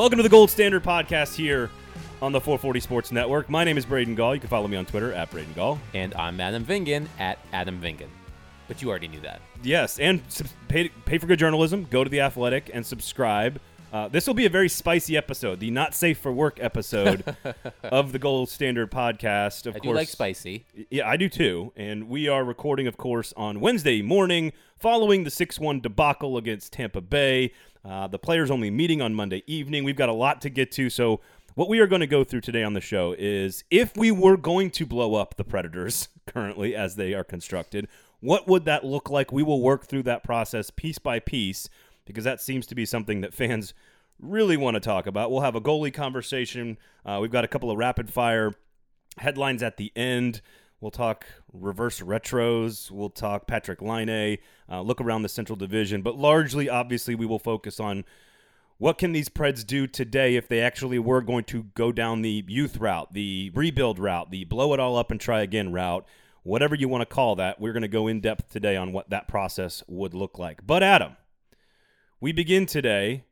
Welcome to the Gold Standard Podcast here on the 440 Sports Network. My name is Braden Gall. You can follow me on Twitter at Braden Gall. And I'm Adam Vingan at Adam Vingan. But you already knew that. Yes, and pay, pay for good journalism. Go to The Athletic and subscribe. Uh, this will be a very spicy episode, the not safe for work episode of the Gold Standard Podcast. Of I course, like spicy. Yeah, I do too. And we are recording, of course, on Wednesday morning following the 6 1 debacle against Tampa Bay. Uh, the players only meeting on Monday evening. We've got a lot to get to. So, what we are going to go through today on the show is if we were going to blow up the Predators currently as they are constructed, what would that look like? We will work through that process piece by piece because that seems to be something that fans really want to talk about. We'll have a goalie conversation. Uh, we've got a couple of rapid fire headlines at the end. We'll talk reverse retros. We'll talk Patrick Laine. Uh, look around the Central Division, but largely, obviously, we will focus on what can these Preds do today if they actually were going to go down the youth route, the rebuild route, the blow it all up and try again route, whatever you want to call that. We're going to go in depth today on what that process would look like. But Adam, we begin today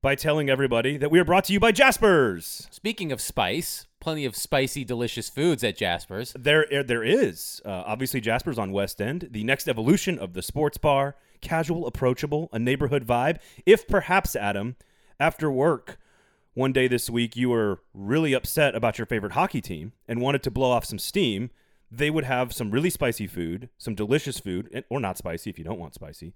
by telling everybody that we are brought to you by Jaspers. Speaking of spice, plenty of spicy, delicious foods at Jasper's. There, er, there is uh, obviously Jasper's on West End, the next evolution of the sports bar, casual, approachable, a neighborhood vibe. If perhaps Adam, after work one day this week, you were really upset about your favorite hockey team and wanted to blow off some steam, they would have some really spicy food, some delicious food, or not spicy if you don't want spicy,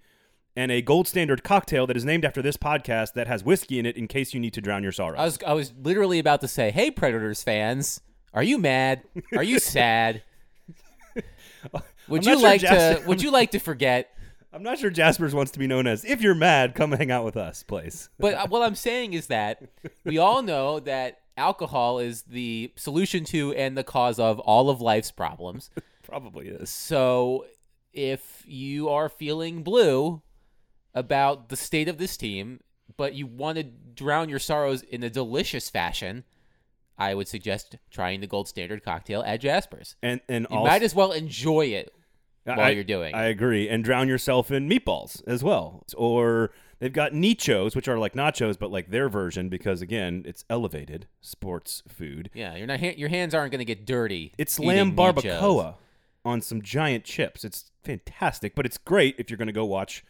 and a gold standard cocktail that is named after this podcast that has whiskey in it in case you need to drown your sorrow. I was I was literally about to say, "Hey, Predators fans, are you mad? Are you sad? Would you sure like to Would you like to forget?" I'm not sure Jaspers wants to be known as if you're mad, come hang out with us, please. But uh, what I'm saying is that we all know that alcohol is the solution to and the cause of all of life's problems. Probably is. So if you are feeling blue about the state of this team, but you want to drown your sorrows in a delicious fashion, I would suggest trying the gold standard cocktail at Jasper's. And and You also, might as well enjoy it while I- you're doing. I agree. And drown yourself in meatballs as well. Or they've got nichos, which are like nachos, but like their version because again, it's elevated sports food. yeah, you're not. Your hands aren't going to get dirty. It's lamb barbacoa on some giant chips. It's fantastic, but it's great if you're going to go watch.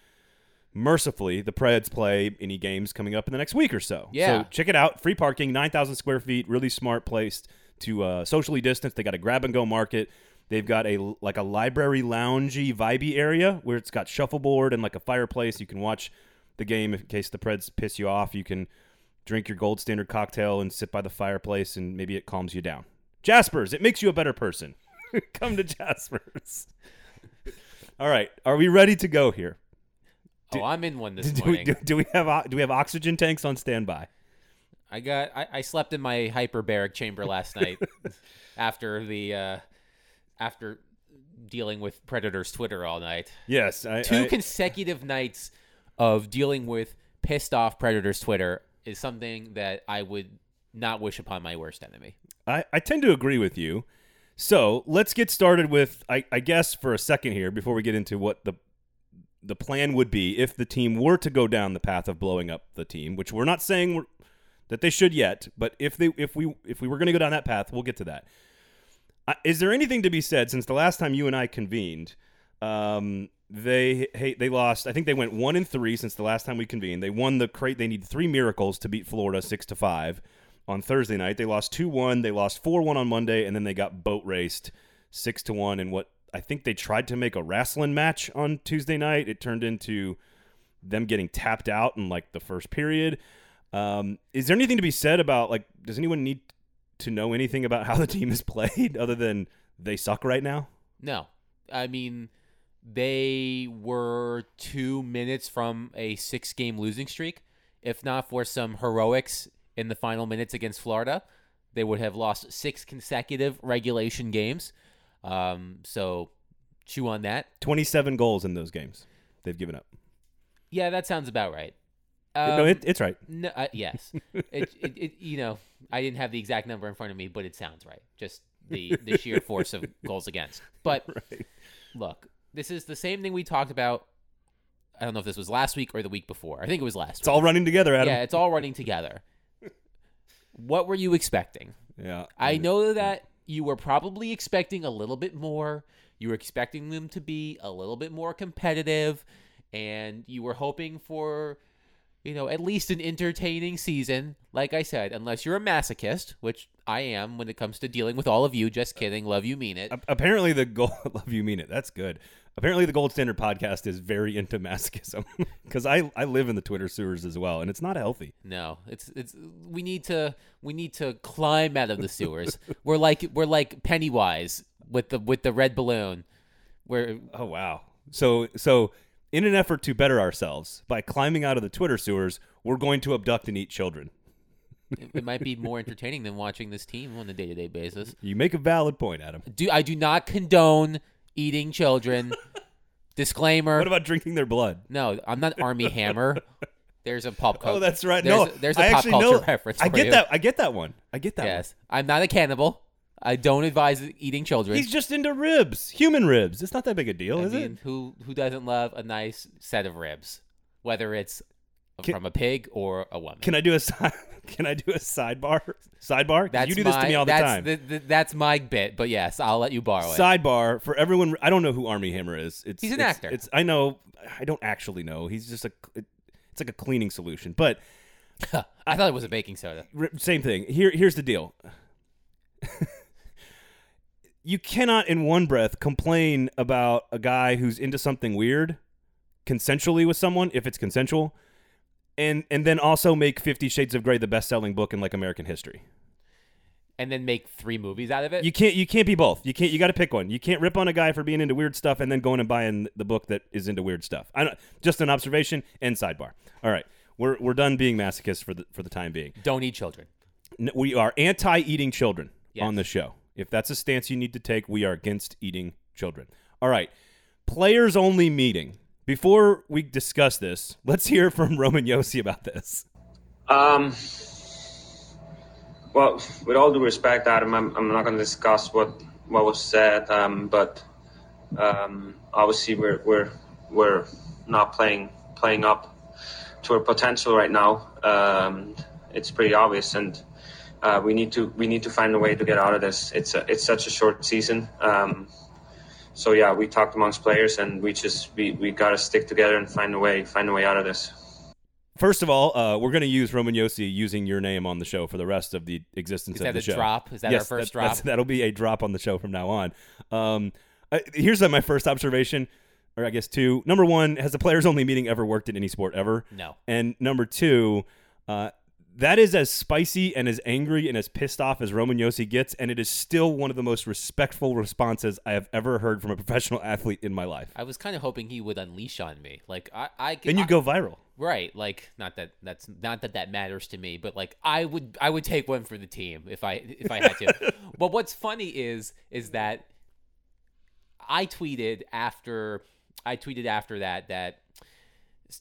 Mercifully, the Preds play any games coming up in the next week or so. Yeah. So check it out. Free parking, 9,000 square feet, really smart place to uh, socially distance. They got a grab and go market. They've got a like a library loungy vibey area where it's got shuffleboard and like a fireplace. You can watch the game in case the Preds piss you off. You can drink your gold standard cocktail and sit by the fireplace and maybe it calms you down. Jaspers, it makes you a better person. Come to Jaspers. All right, are we ready to go here? Oh, I'm in one this Do morning. do, do we have do we have oxygen tanks on standby? I got. I, I slept in my hyperbaric chamber last night after the uh, after dealing with Predators Twitter all night. Yes, I, Two I- consecutive nights of dealing with pissed off Predators Twitter is something that I would not wish upon my worst enemy. I, I tend to agree with you. So let's get started with, I, I guess, for a second here before we get into what the the plan would be if the team were to go down the path of blowing up the team, which we're not saying that they should yet, but if they if we if we were going to go down that path, we'll get to that. Uh, is there anything to be said since the last time you and I convened? Um, they hey, they lost. I think they went one and three since the last time we convened. They won the crate. They need three miracles to beat Florida six to five on Thursday night. They lost two one. They lost four one on Monday, and then they got boat raced six to one in what I think they tried to make a wrestling match on Tuesday night. It turned into them getting tapped out in like the first period. Um, is there anything to be said about like? Does anyone need to know anything about how the team is played other than they suck right now? No, I mean they were two minutes from a six-game losing streak. If not for some heroics in the final minutes against Florida, they would have lost six consecutive regulation games. Um, so chew on that. Twenty-seven goals in those games they've given up. Yeah, that sounds about right. no, Um, it, it's right. No, uh, yes. it, it, it, you know, I didn't have the exact number in front of me, but it sounds right. Just the the sheer force of goals against. But Right. look, this is the same thing we talked about I don't know if this was last week or the week before. I think it was last. Week. It's all running together, Adam. Yeah, it's all running together. what were you expecting? Yeah. I know that you were probably expecting a little bit more. You were expecting them to be a little bit more competitive, and you were hoping for, you know, at least an entertaining season. Like I said, unless you're a masochist, which I am when it comes to dealing with all of you. Just kidding. Love you, mean it. Apparently, the goal. Love you mean it. That's good. Apparently, the Gold Standard podcast is very into masochism because I I live in the Twitter sewers as well, and it's not healthy. No, it's it's we need to we need to climb out of the sewers. we're like we're like Pennywise with the with the red balloon. Where Oh wow. So so in an effort to better ourselves by climbing out of the Twitter sewers, we're going to abduct and eat children. it, it might be more entertaining than watching this team on a day to day basis. You make a valid point, Adam. Do I do not condone eating children. Disclaimer. What about drinking their blood? no, I'm not Armie Hammer. There's a pop oh, culture. Oh, that's right. There's no, there's a I pop culture know. reference. I for get you. that. I get that one. I get that. Yes, I'm not a cannibal. I don't advise eating children. He's just into ribs, human ribs. It's not that big a deal, I is mean, it? who who doesn't love a nice set of ribs, whether it's Can- from a pig or a woman? Can I do a side? Can I do a sidebar? Sidebar? That's you do this to me all the time. The, the, that's my bit, but yes, I'll let you borrow it. Sidebar for everyone. I don't know who Armie Hammer is. It's He's an it's- actor. It's I know. I don't actually know. He's just a. It's like a cleaning solution, but I thought it was a baking soda. same thing. Here, here's the deal. you cannot, in one breath, complain about a guy who's into something weird, consensually with someone, if it's consensual, and and then also make Fifty Shades of Grey the best-selling book in like American history. And then make three movies out of it. You can't. You can't be both. You can't. You got to pick one. You can't rip on a guy for being into weird stuff and then going and buying the book that is into weird stuff. I don't, just an observation and sidebar. All right, we're we're done being masochists for the for the time being. don't eat children. N- We are anti-eating children Yes. on the show. If that's a stance you need to take, we are against eating children. All right, players only meeting. Before we discuss this, let's hear from Roman Josi about this. Um, well, with all due respect, Adam, I'm, I'm not going to discuss what what was said, um, but um, obviously we're we're we're not playing playing up to our potential right now. Um, it's pretty obvious, and uh, we need to we need to find a way to get out of this. It's a, it's such a short season. Um, so yeah, we talked amongst players, and we just we, we got to stick together and find a way find a way out of this. First of all, uh, we're going to use Roman Josi using your name on the show for the rest of the existence Is of that the a show. drop? Is that yes, our first that- drop? That'll be a drop on the show from now on. Um, uh, here's uh, my first observation, or I guess two. Number one, has the players only meeting ever worked in any sport ever? No. And number two, uh, that is as spicy and as angry and as pissed off as Roman Josi gets, and it is still one of the most respectful responses I have ever heard from a professional athlete in my life. I was kind of hoping he would unleash on me. Like I, I And you I- go viral. right. Like not that that's not that that matters to me, but like I would I would take one for the team if I if I had to. but what's funny is is that I tweeted after I tweeted after that that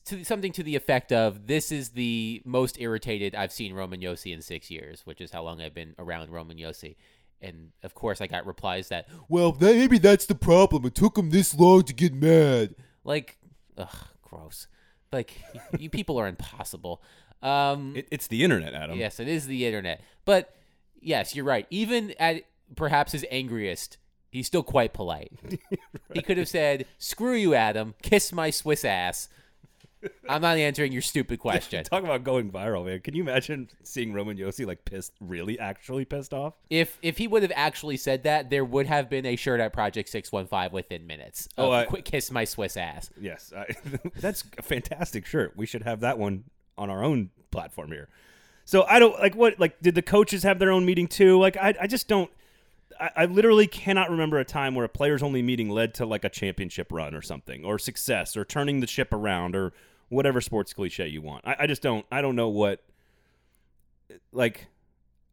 to something to the effect of this is the most irritated I've seen Roman Josi in six years, which is how long I've been around Roman Josi. And of course, I got replies that, well, maybe that's the problem. It took him this long to get mad. Like, ugh, gross. Like, you people are impossible. Um, It, it's the internet, Adam. Yes, it is the internet. But yes, you're right. Even at perhaps his angriest, he's still quite polite. He could have said, "Screw you, Adam. Kiss my Swiss ass." I'm not answering your stupid question. Talk about going viral, man. Can you imagine seeing Roman Josi like pissed, really actually pissed off? If if he would have actually said that, there would have been a shirt at Project 615 within minutes. Oh, I- "Quit kiss my Swiss ass." Yes, I, that's a fantastic shirt. We should have that one on our own platform here. So I don't like what like did the coaches have their own meeting too? Like I I just don't. I, I literally cannot remember a time where a players only meeting led to like a championship run or something or success or turning the ship around or whatever sports cliche you want. I, I just don't. I don't know what. Like,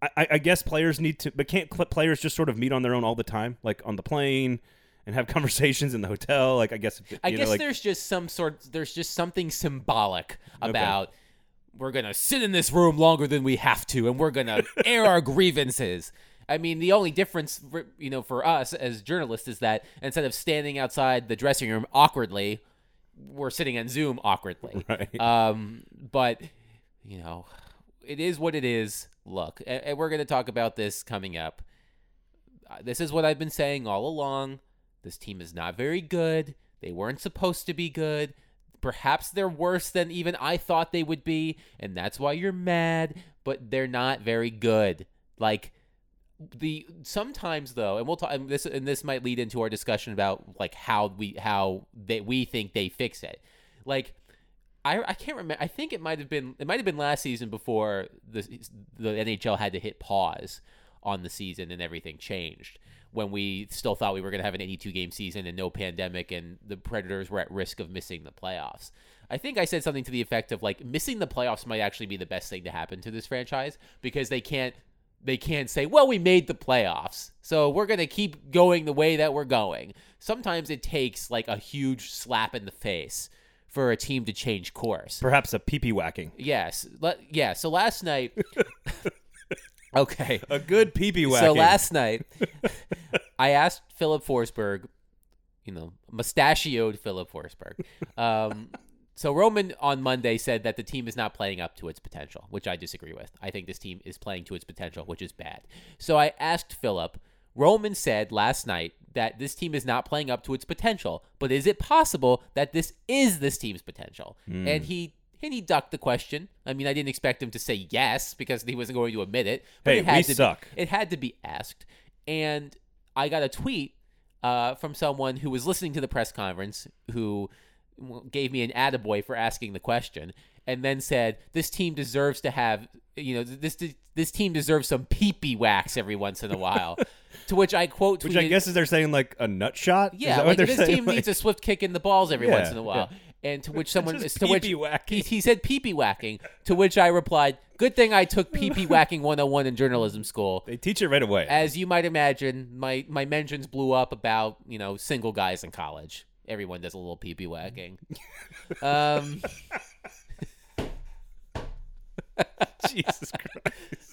I, I- guess players need to, but can't players just sort of meet on their own all the time, like on the plane and have conversations in the hotel? Like, I guess. I you know, guess like, there's just some sort there's just something symbolic about we're going to sit in this room longer than we have to and we're going to air our grievances. I mean, the only difference for, you know for us as journalists is that instead of standing outside the dressing room awkwardly we're sitting on Zoom awkwardly. Right. Um, but you know, it is what it is. Look, and, and we're going to talk about this coming up. Uh, This is what I've been saying all along. This team is not very good. They weren't supposed to be good. Perhaps they're worse than even I thought they would be, and that's why you're mad, but they're not very good. Like the sometimes though, and we'll talk and this and this might lead into our discussion about like how we how they we think they fix it. Like I, I can't remember. I think it might have been it might have been last season before the the NHL had to hit pause on the season and everything changed when we still thought we were going to have an 82 game season and no pandemic and the Predators were at risk of missing the playoffs. I think I said something to the effect of like missing the playoffs might actually be the best thing to happen to this franchise because they can't they can't say, "Well, we made the playoffs, so we're going to keep going the way that we're going." Sometimes it takes like a huge slap in the face for a team to change course. Perhaps a pee pee whacking. Yes. Le- yeah, so last night Okay. A good pee pee whacking. So last night, I asked Filip Forsberg, you know, mustachioed Filip Forsberg. Um, so Roman on Monday said that the team is not playing up to its potential, which I disagree with. I think this team is playing to its potential, which is bad. So I asked Filip. Roman said last night that this team is not playing up to its potential, but is it possible that this is this team's potential? And he and he ducked the question. I mean, I didn't expect him to say yes because he wasn't going to admit it. But Hey, it had we to suck. Be, it had to be asked, and I got a tweet uh, from someone who was listening to the press conference who gave me an attaboy for asking the question, and then said, "This team deserves to have, you know, this this team deserves some pee-pee wax every once in a while." to which I quote, Which I guess is they're saying like a nut shot. Is yeah, that like what this saying? team Like- needs a swift kick in the balls every Yeah, once in a while. And to which someone to which he, he said pee pee whacking. To which I replied, "Good thing I took pee pee whacking 101 in journalism school." They teach it right away. As you might imagine, my my mentions blew up about you know single guys in college. Everyone does a little pee pee whacking. um, Jesus Christ.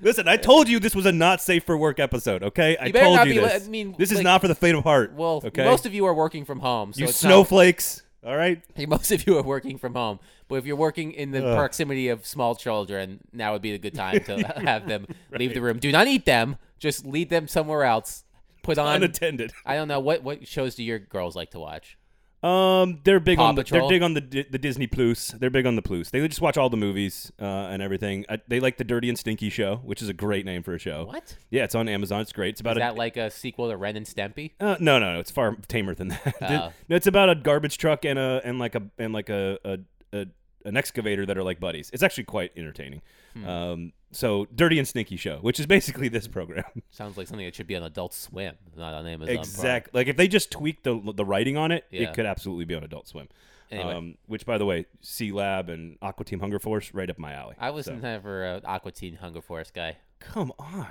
Listen, I told you this was a not safe for work episode. Okay, I You better told not you be li- this. I mean, this is like- not for the faint of heart. well, okay, most of you are working from home, so you it's not- snowflakes. All right, Most of you are working from home, but if you're working in the proximity of small children, now would be a good time to have them leave the room. Do not eat them; just lead them somewhere else. Put on. unattended. I don't know what what shows do your girls like to watch. Um, they're big Paw on the, they're big on the Di- the Disney Plus. They're big on the Plus. They just watch all the movies uh, and everything. Uh, they like the Dirty and Stinky show, which is a great name for a show. What Yeah, it's on Amazon. It's great. It's about is a that like a sequel to Ren and Stimpy? Uh, no, no, no. It's far tamer than that. Oh. no, it's about a garbage truck and a and like a and like a, a, a an excavator that are like buddies. It's actually quite entertaining. Hmm. Um, so dirty and sneaky show, which is basically this program. Sounds like something that should be on Adult Swim, not on Amazon. Prime. exact. Like if they just tweak the the writing on it, Yeah. it could absolutely be on Adult Swim. Anyway. Um, which by the way, Sealab and Aqua Team Hunger Force, right up my alley. I was So- never an Aqua team Hunger Force guy. Come on.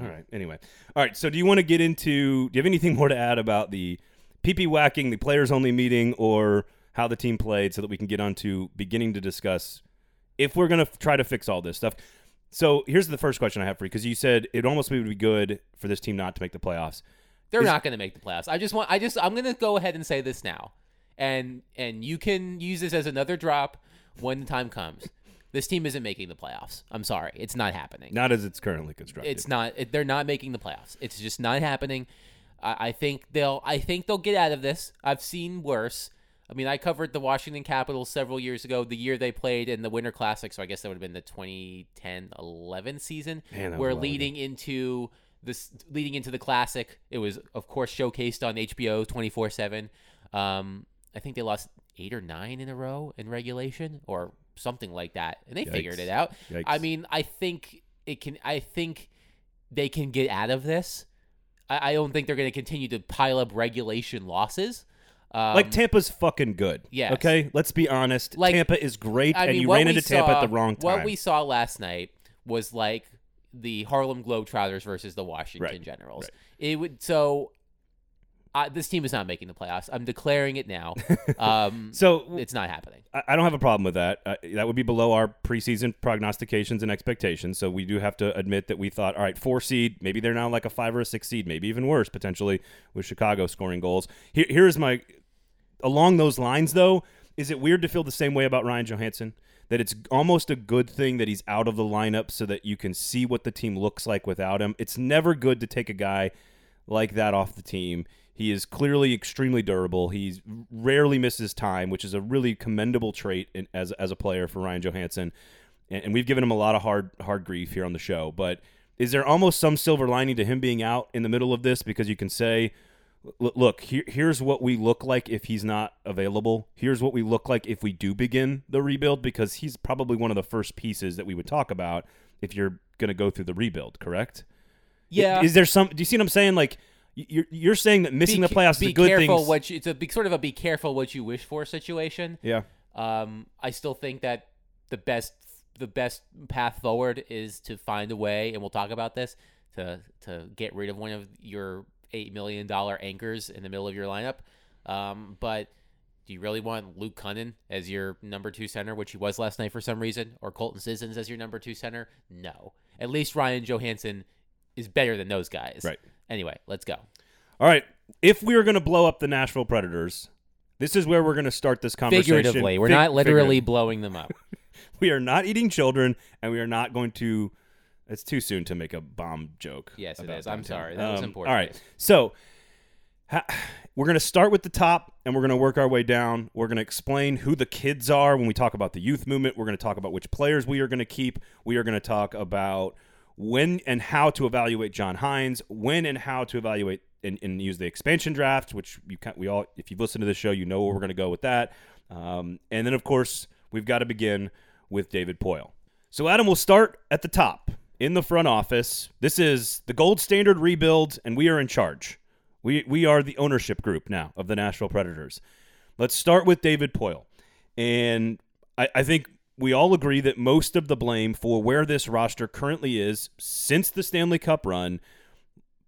All right. Anyway. All right. So, do you want to get into? Do you have anything more to add about the PP whacking, the players only meeting, or how the team played, so that we can get on to beginning to discuss if we're going to try to fix all this stuff? So, here's the first question I have for you because you said it almost would be good for this team not to make the playoffs. They're Is- not going to make the playoffs. I just want. I just. I'm going to go ahead and say this now, and and you can use this as another drop when the time comes. This team isn't making the playoffs. I'm sorry, it's not happening. Not as it's currently constructed. It's not. It, they're not making the playoffs. It's just not happening. I, I think they'll. I think they'll get out of this. I've seen worse. I mean, I covered the Washington Capitals several years ago, the year they played in the Winter Classic. So I guess that would have been the 2010-11 season, Man, where leading into this, leading into the Classic, it was of course showcased on HBO 24/7. Um, I think they lost eight or nine in a row in regulation, or something like that, and they figured it out. Yikes. I mean, I think it can. I think they can get out of this. I, I don't think they're going to continue to pile up regulation losses. Um, like Tampa's fucking good. yes. Okay. Let's be honest. Like, Tampa is great, I and mean, you ran into Tampa saw- at the wrong time. What we saw last night was like the Harlem Globetrotters versus the Washington Right, Generals. right. It would so. Uh, this team is not making the playoffs. I'm declaring it now. Um, so it's not happening. I I don't have a problem with that. Uh, that would be below our preseason prognostications and expectations. So we do have to admit that we thought, all right, four seed, maybe they're now like a five or a six seed, maybe even worse potentially with Chicago scoring goals. Here, here's my along those lines, though, is it weird to feel the same way about Ryan Johansen? That it's almost a good thing that he's out of the lineup so that you can see what the team looks like without him. It's never good to take a guy like that off the team. He is clearly extremely durable. He rarely misses time, which is a really commendable trait in, as as a player for Ryan Johansen. And, and we've given him a lot of hard hard grief here on the show. But is there almost some silver lining to him being out in the middle of this because you can say, look, here, here's what we look like if he's not available. Here's what we look like if we do begin the rebuild because he's probably one of the first pieces that we would talk about if you're going to go through the rebuild, correct? Yeah. Is there some? Do you see what I'm saying? Like you're you're saying that missing Be the playoffs be is a good careful thing. What you, it's a big sort of a be careful what you wish for situation. yeah. Um, I still think that the best the best path forward is to find a way, and we'll talk about this to to get rid of one of your eight million dollar anchors in the middle of your lineup. Um, but do you really want Luke Kunin as your number two center, which he was last night for some reason, or Colton Sissons as your number two center? No. At least Ryan Johansen is better than those guys. Right. Anyway, let's go. All right. If we are going to blow up the Nashville Predators, this is where we're going to start this conversation. Figuratively, we're Fig- not literally blowing them up. We are not eating children, and we are not going to. It's too soon to make a bomb joke. Yes, it is. I'm sorry. That was Um, important. All right. So ha- we're going to start with the top, and we're going to work our way down. We're going to explain who the kids are when we talk about the youth movement. We're going to talk about which players we are going to keep. We are going to talk about when and how to evaluate John Hynes, when and how to evaluate and, and use the expansion draft, which you can we all, if you've listened to this show, you know where we're going to go with that. Um, and then, of course, we've got to begin with David Poile. So, Adam, we'll start at the top in the front office. This is the gold standard rebuild, and we are in charge. We, we are the ownership group now of the Nashville Predators. Let's start with David Poile. And I, I think we all agree that most of the blame for where this roster currently is since the Stanley Cup run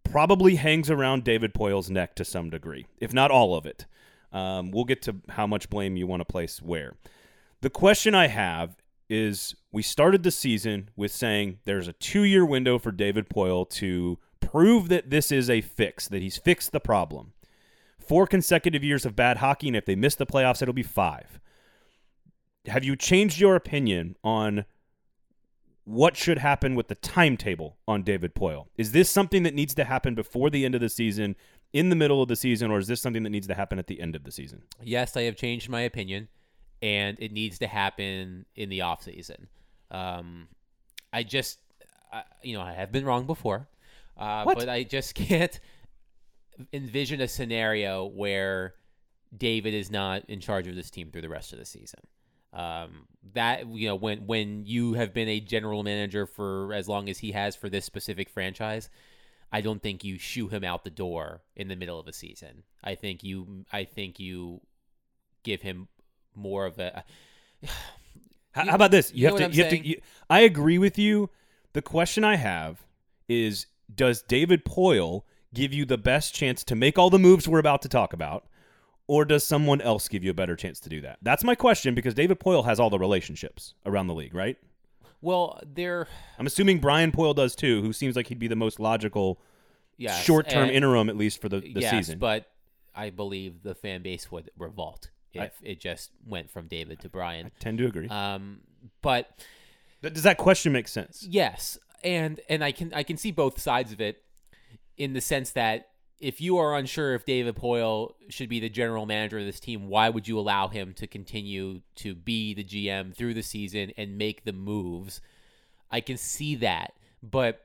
probably hangs around David Poile's neck to some degree, if not all of it. Um, we'll get to how much blame you want to place where. The question I have is we started the season with saying there's a two year window for David Poile to prove that this is a fix, that he's fixed the problem. Four consecutive years of bad hockey, and if they miss the playoffs, it'll be five. Have you changed your opinion on what should happen with the timetable on David Poile? Is this something that needs to happen before the end of the season, in the middle of the season, or is this something that needs to happen at the end of the season? yes, I have changed my opinion, and it needs to happen in the off season. Um, I just, I, you know, I have been wrong before, uh, but I just can't envision a scenario where David is not in charge of this team through the rest of the season. Um, that you know, when when you have been a general manager for as long as he has for this specific franchise, I don't think you shoo him out the door in the middle of a season. I think you I think you give him more of a How, how about this? you You, have to. You have to. You, I agree with you. The question I have is: Does David Poile give you the best chance to make all the moves we're about to talk about, or does someone else give you a better chance to do that? That's my question because David Poile has all the relationships around the league, right? well, they're I'm assuming Brian Poile does too, who seems like he'd be the most logical yes, short-term and- interim, at least for the, the yes, season. but I believe the fan base would revolt if it just went from David to Brian. Tend to agree. Um, but does that question make sense? Yes, and and I can I can see both sides of it in the sense that if you are unsure if David Poile should be the general manager of this team, why would you allow him to continue to be the GM through the season and make the moves? I can see that, but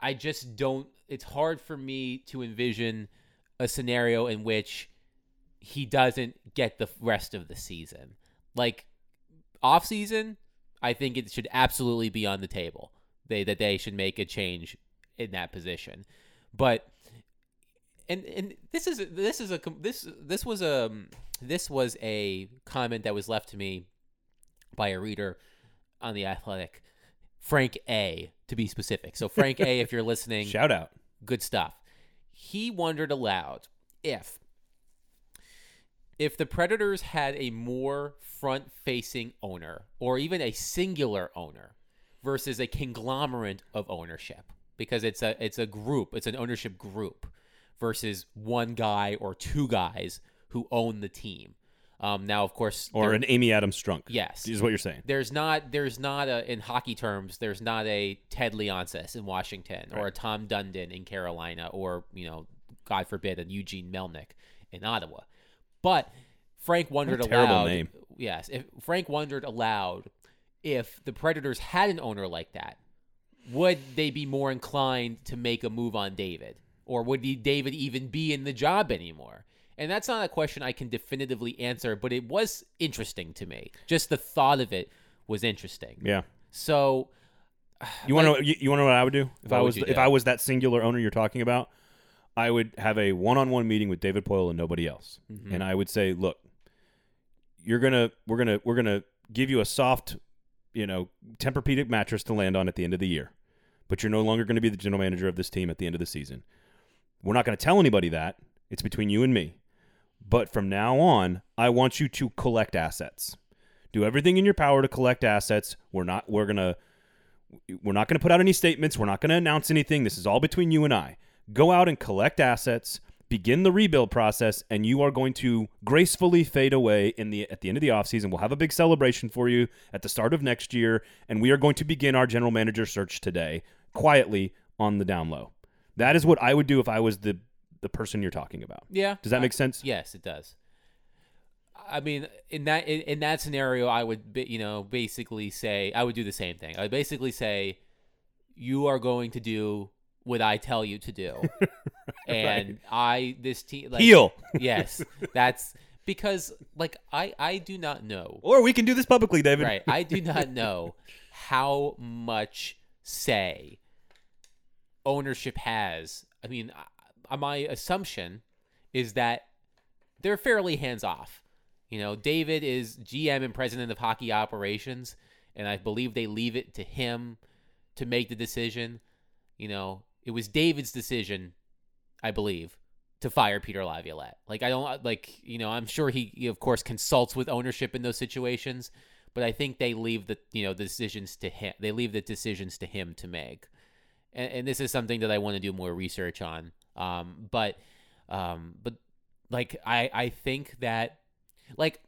I just don't it's hard for me to envision a scenario in which he doesn't get the rest of the season. Like off season, I think it should absolutely be on the table. They that they should make a change in that position. But and and this is this is a this this was a this was a comment that was left to me by a reader on the Athletic, Frank A. To be specific, so Frank A. If you're listening, Shout out. good stuff. He wondered aloud if if the Predators had a more front-facing owner or even a singular owner versus a conglomerate of ownership because it's a it's a group, it's an ownership group versus one guy or two guys who own the team. Um, now, of course, Or an Amy Adams Strunk. yes, Is what you're saying. there's not there's not a in hockey terms there's not a Ted Leonsis in Washington or a Tom Dundon in Carolina or you know God forbid a Eugene Melnyk in Ottawa, but Frank wondered aloud. name. Yes, if Frank wondered aloud if the Predators had an owner like that, would they be more inclined to make a move on David, or would he, David even be in the job anymore? And that's not a question I can definitively answer, but it was interesting to me. Just the thought of it was interesting. Yeah. So, You want to Like-? You, you want to know what I would do if I was if? I was that singular owner you're talking about? I would have a one-on-one meeting with David Poile and nobody else, Mm-hmm. and I would say, "Look, you're gonna we're gonna we're gonna give you a soft, you know, Tempur-Pedic mattress to land on at the end of the year, but you're no longer going to be the general manager of this team at the end of the season. We're not going to tell anybody that. It's between you and me. But from now on, I want you to collect assets. Do everything in your power to collect assets. We're not we're going to we're not going to put out any statements. We're not going to announce anything. This is all between you and I. Go out and collect assets, begin the rebuild process, and you are going to gracefully fade away in the at the end of the offseason. We'll have a big celebration for you at the start of next year, and we are going to begin our general manager search today, quietly on the down low. That is what I would do if I was the the person you're talking about. yeah. Does that I- make sense? Yes, it does. I mean, in that in, in that scenario, I would ba- you know basically say I would do the same thing. I would basically say, you are going to do what I tell you to do, and I this team like, Heel. Yes, that's because like I I do not know Or we can do this publicly, David. right. I do not know how much say ownership has. I mean, my assumption is that they're fairly hands off. You know, David is GM and president of hockey operations, and I believe they leave it to him to make the decision. You know, it was David's decision, I believe, to fire Peter Laviolette. Like I don't like, you know, I'm sure he, he of course consults with ownership in those situations, but I think they leave the you know the decisions to him. They leave the decisions to him to make. And, and this is something that I want to do more research on. Um, but um, but like I I think that like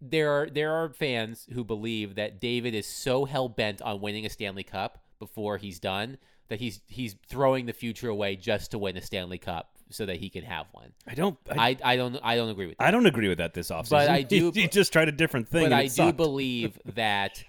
there are there are fans who believe that David is so hell bent on winning a Stanley Cup before he's done that he's he's throwing the future away just to win a Stanley Cup so that he can have one. I don't I, I, I don't I don't agree with that. I don't agree with that this offseason. But I do- he just tried a different thing. but I do sucked. believe that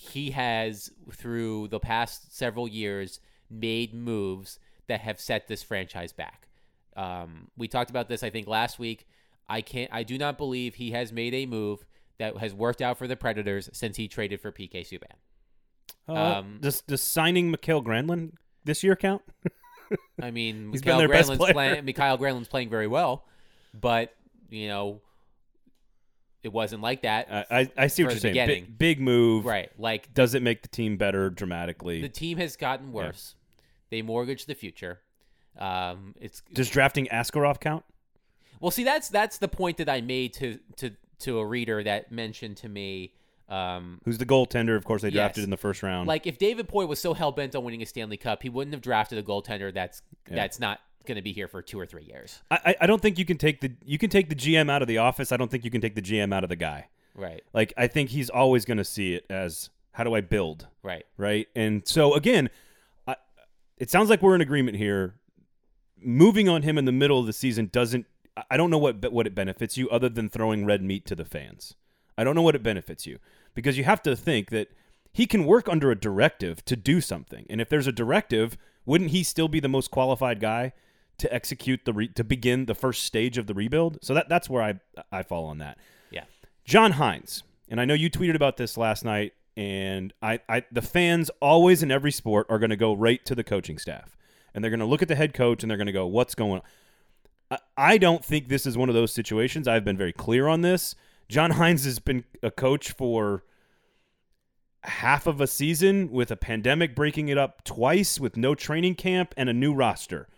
he has through the past several years made moves that have set this franchise back. Um, we talked about this I think last week. I can't I do not believe he has made a move that has worked out for the Predators since he traded for PK Subban. Uh, um, does does signing Mikael Granlund this year count? I mean, He's Mikael Granlund's playing. Mikael Granlund's playing very well, but you know, it wasn't like that, I I, I see what you're saying. Big, move. right? Like Does it make the team better dramatically? the team has gotten worse. They mortgage the future. Um, it's does drafting Askarov count? well, see, that's that's the point that I made to to to a reader that mentioned to me. Um, Who's the goaltender? Of course, they drafted Yes. in the first round. like if David Poile was so hell bent on winning a Stanley Cup, he wouldn't have drafted a goaltender that's yeah. that's not going to be here for two or three years. I, I- don't think you can take the you can take the GM out of the office. I don't think you can take the GM out of the guy. Right, Like I think he's always going to see it as how do I build, right. right? And so again, I, it sounds like we're in agreement here. Moving on him in the middle of the season doesn't. I- I don't know what what it benefits you other than throwing red meat to the fans. I don't know what it benefits you because you have to think that he can work under a directive to do something. And if there's a directive, wouldn't he still be the most qualified guy to execute the re- to begin the first stage of the rebuild? So that that's where I I fall on that. Yeah. John Hynes, and I know you tweeted about this last night, and I, I the fans always in every sport are going to go right to the coaching staff, and they're going to look at the head coach and they're going to go, "What's going on?" I, I don't think this is one of those situations. I've been very clear on this. John Hines has been a coach for half of a season with a pandemic breaking it up twice with no training camp and a new roster.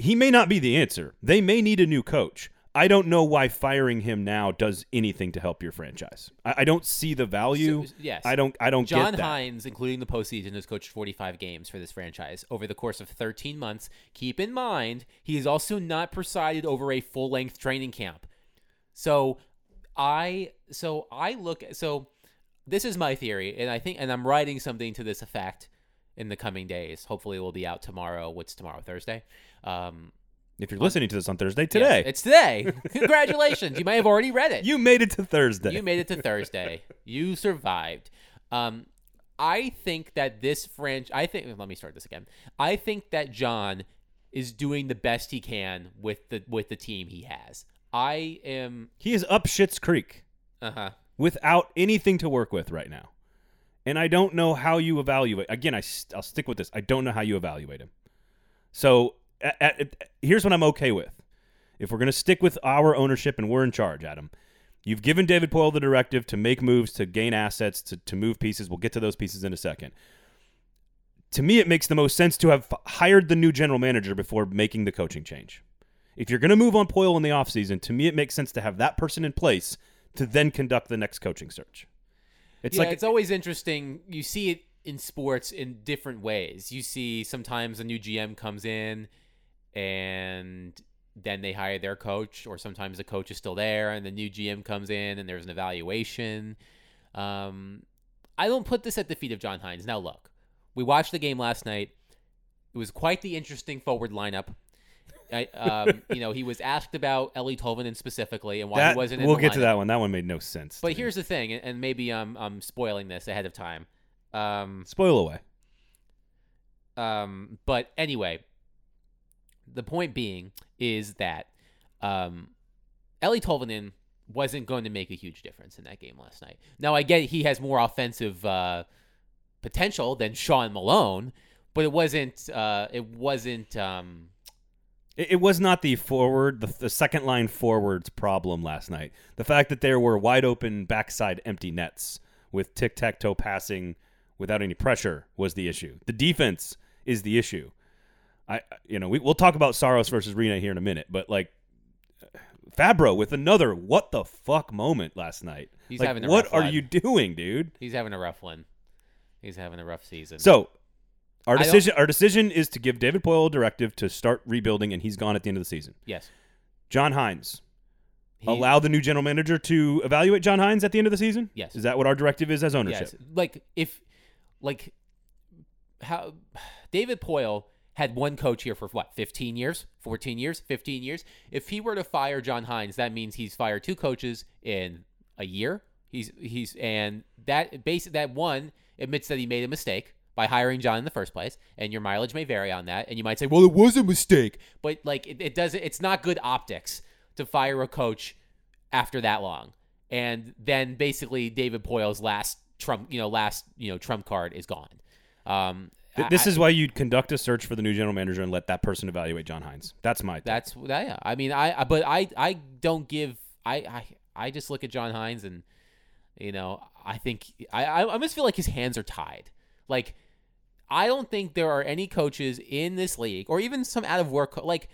He may not be the answer. They may need a new coach. I don't know why firing him now does anything to help your franchise. I, I don't see the value. So- yes. I don't. I don't John get that. Hynes, including the postseason, has coached 45 games for this franchise over the course of 13 months. Keep in mind, he has also not presided over a full length training camp. So I so I look so this is my theory, and I think and I'm writing something to this effect in the coming days. Hopefully, it will be out tomorrow. What's tomorrow? Thursday. Um, If you're listening to this on Thursday yes, today, it's today. Congratulations! you may have already read it. you made it to Thursday. You made it to Thursday. you survived. Um, I think that this French. I think. Let me start this again. I think that John is doing the best he can with the with the team he has. I am. he is up Shit's Creek Uh huh. without anything to work with right now, and I don't know how you evaluate. Again, I st- I'll stick with this. I don't know how you evaluate him. So at, at, here's what I'm okay with. If we're going to stick with our ownership and we're in charge, Adam, you've given David Poile the directive to make moves, to gain assets, to, to move pieces. We'll get to those pieces in a second. To me, it makes the most sense to have hired the new general manager before making the coaching change. If you're going to move on Poile in the offseason, to me, it makes sense to have that person in place to then conduct the next coaching search. It's yeah, like it's always interesting. You see it in sports in different ways. You see sometimes a new GM comes in and then they hire their coach, or sometimes the coach is still there and the new GM comes in and there's an evaluation. Um, I don't put this at the feet of John Hynes. Now, look, we watched the game last night. It was quite the interesting forward lineup. I, um, you know, he was asked about Eeli Tolvanen specifically and why that, he wasn't in we'll the get to lineup. that one. That one made no sense. to But me. here's the thing, and- and maybe I'm I'm spoiling this ahead of time. Um, spoil away. um, but anyway, the point being is that um, Eeli Tolvanen wasn't going to make a huge difference in that game last night. Now I get he has more offensive uh, potential than Sean Malone, but it wasn't uh, it wasn't um, It, it was not the forward, the, the second line forwards problem last night. The fact that there were wide open backside empty nets with tic tac toe passing without any pressure was the issue. The defense is the issue. I, you know, we, we'll talk about Saros versus Rinne here in a minute, but like Fabbro with another what the fuck moment last night. He's like, having a what rough are one. you doing, dude? he's having a rough one. He's having a rough season. So our I decision, our decision is to give David Poile a directive to start rebuilding, and he's gone at the end of the season. yes, John Hynes, He- allow the new general manager to evaluate John Hynes at the end of the season? Yes. Is that what our directive is as ownership? Yes. Like if like how David Poile had one coach here for what, 15 years, 14 years, 15 years. If he were to fire John Hynes, that means he's fired two coaches in a year. He's he's and that base that one admits that he made a mistake by hiring John in the first place, and your mileage may vary on that. And you might say, "Well, it was a mistake," but like it, it doesn't. It's not good optics to fire a coach after that long. And then basically David Poile's last trump, you know, last you know trump card is gone. Um, this I- is why you'd conduct a search for the new general manager and let that person evaluate John Hynes. That's my. that's that. Yeah. I mean, I, but I I don't give I I I just look at John Hynes and you know I think I I I almost feel like his hands are tied. Like I don't think there are any coaches in this league or even some out of work like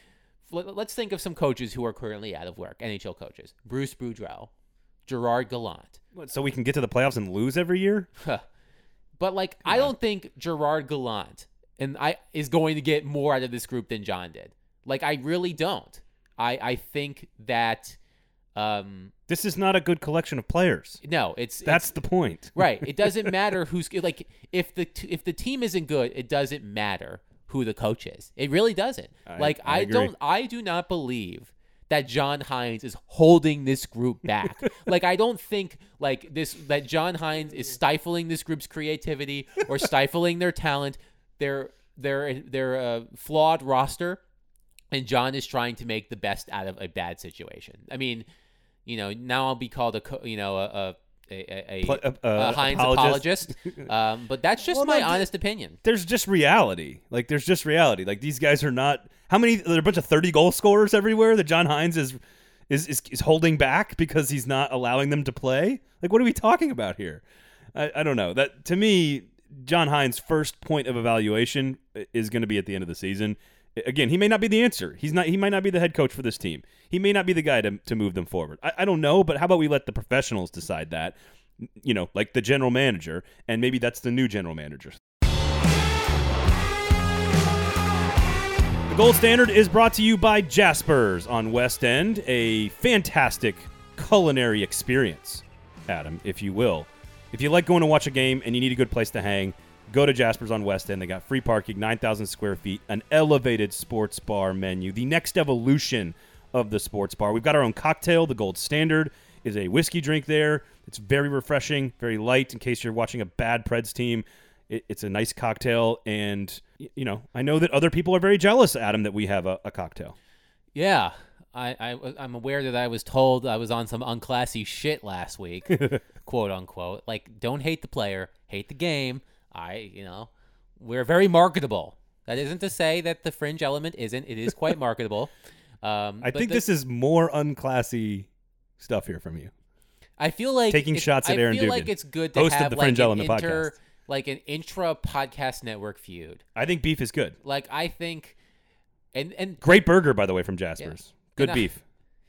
let- let's think of some coaches who are currently out of work NHL coaches Bruce Boudreau, Gerard Gallant. What, so we can get to the playoffs and lose every year. But like, I don't think Gerard Gallant and I is going to get more out of this group than John did. Like, I really don't. I I think that um This is not a good collection of players. no, it's That's it's, the point. right. It doesn't matter who's like if the t- if the team isn't good, it doesn't matter who the coach is. It really doesn't. I- like I I, don't I do not believe that John Hynes is holding this group back. like I don't think like this that John Hynes is stifling this group's creativity or stifling their talent. Their their their uh, flawed roster and John is trying to make the best out of a bad situation. I mean, you know, now I'll be called a co- you know a a a, a, a Hynes apologist. apologist. um, but that's just Well, my no, honest opinion. There's just reality. Like there's just reality. Like these guys are not. How many? There are a bunch of thirty goal scorers everywhere that John Hynes is. Is, is, is holding back because he's not allowing them to play? Like, what are we talking about here? I, I don't know. That to me, John Hynes' first point of evaluation is going to be at the end of the season. Again, he may not be the answer. He's not. He might not be the head coach for this team. He may not be the guy to, to move them forward. I, I don't know, but how about we let the professionals decide that? You know, like the general manager, and maybe that's the new general manager. The gold standard is brought to you by Jaspers on West End, a fantastic culinary experience, Adam, if you will. If you like going to watch a game and you need a good place to hang, go to Jaspers on West End. They got free parking, 9,000 square feet, an elevated sports bar menu, the next evolution of the sports bar. We've got our own cocktail. The gold standard is a whiskey drink there. It's very refreshing, very light in case you're watching a bad Preds team. It, it's a nice cocktail. And, you know, I know that other people are very jealous, Adam, that we have a, a cocktail. Yeah, I, I I'm aware that I was told I was on some unclassy shit last week, quote unquote. Like, don't hate the player, hate the game. I, you know, we're very marketable. That isn't to say that the fringe element isn't. It is quite marketable. Um, I think the- this is more unclassy stuff here from you. I feel like Taking shots at Aaron. I feel like it's good to host of have the like Fringe Element inter, podcast. like an intra podcast network feud. I think beef is good. Like I think, and and Great burger, by the way, from Jaspers. Good And I- beef.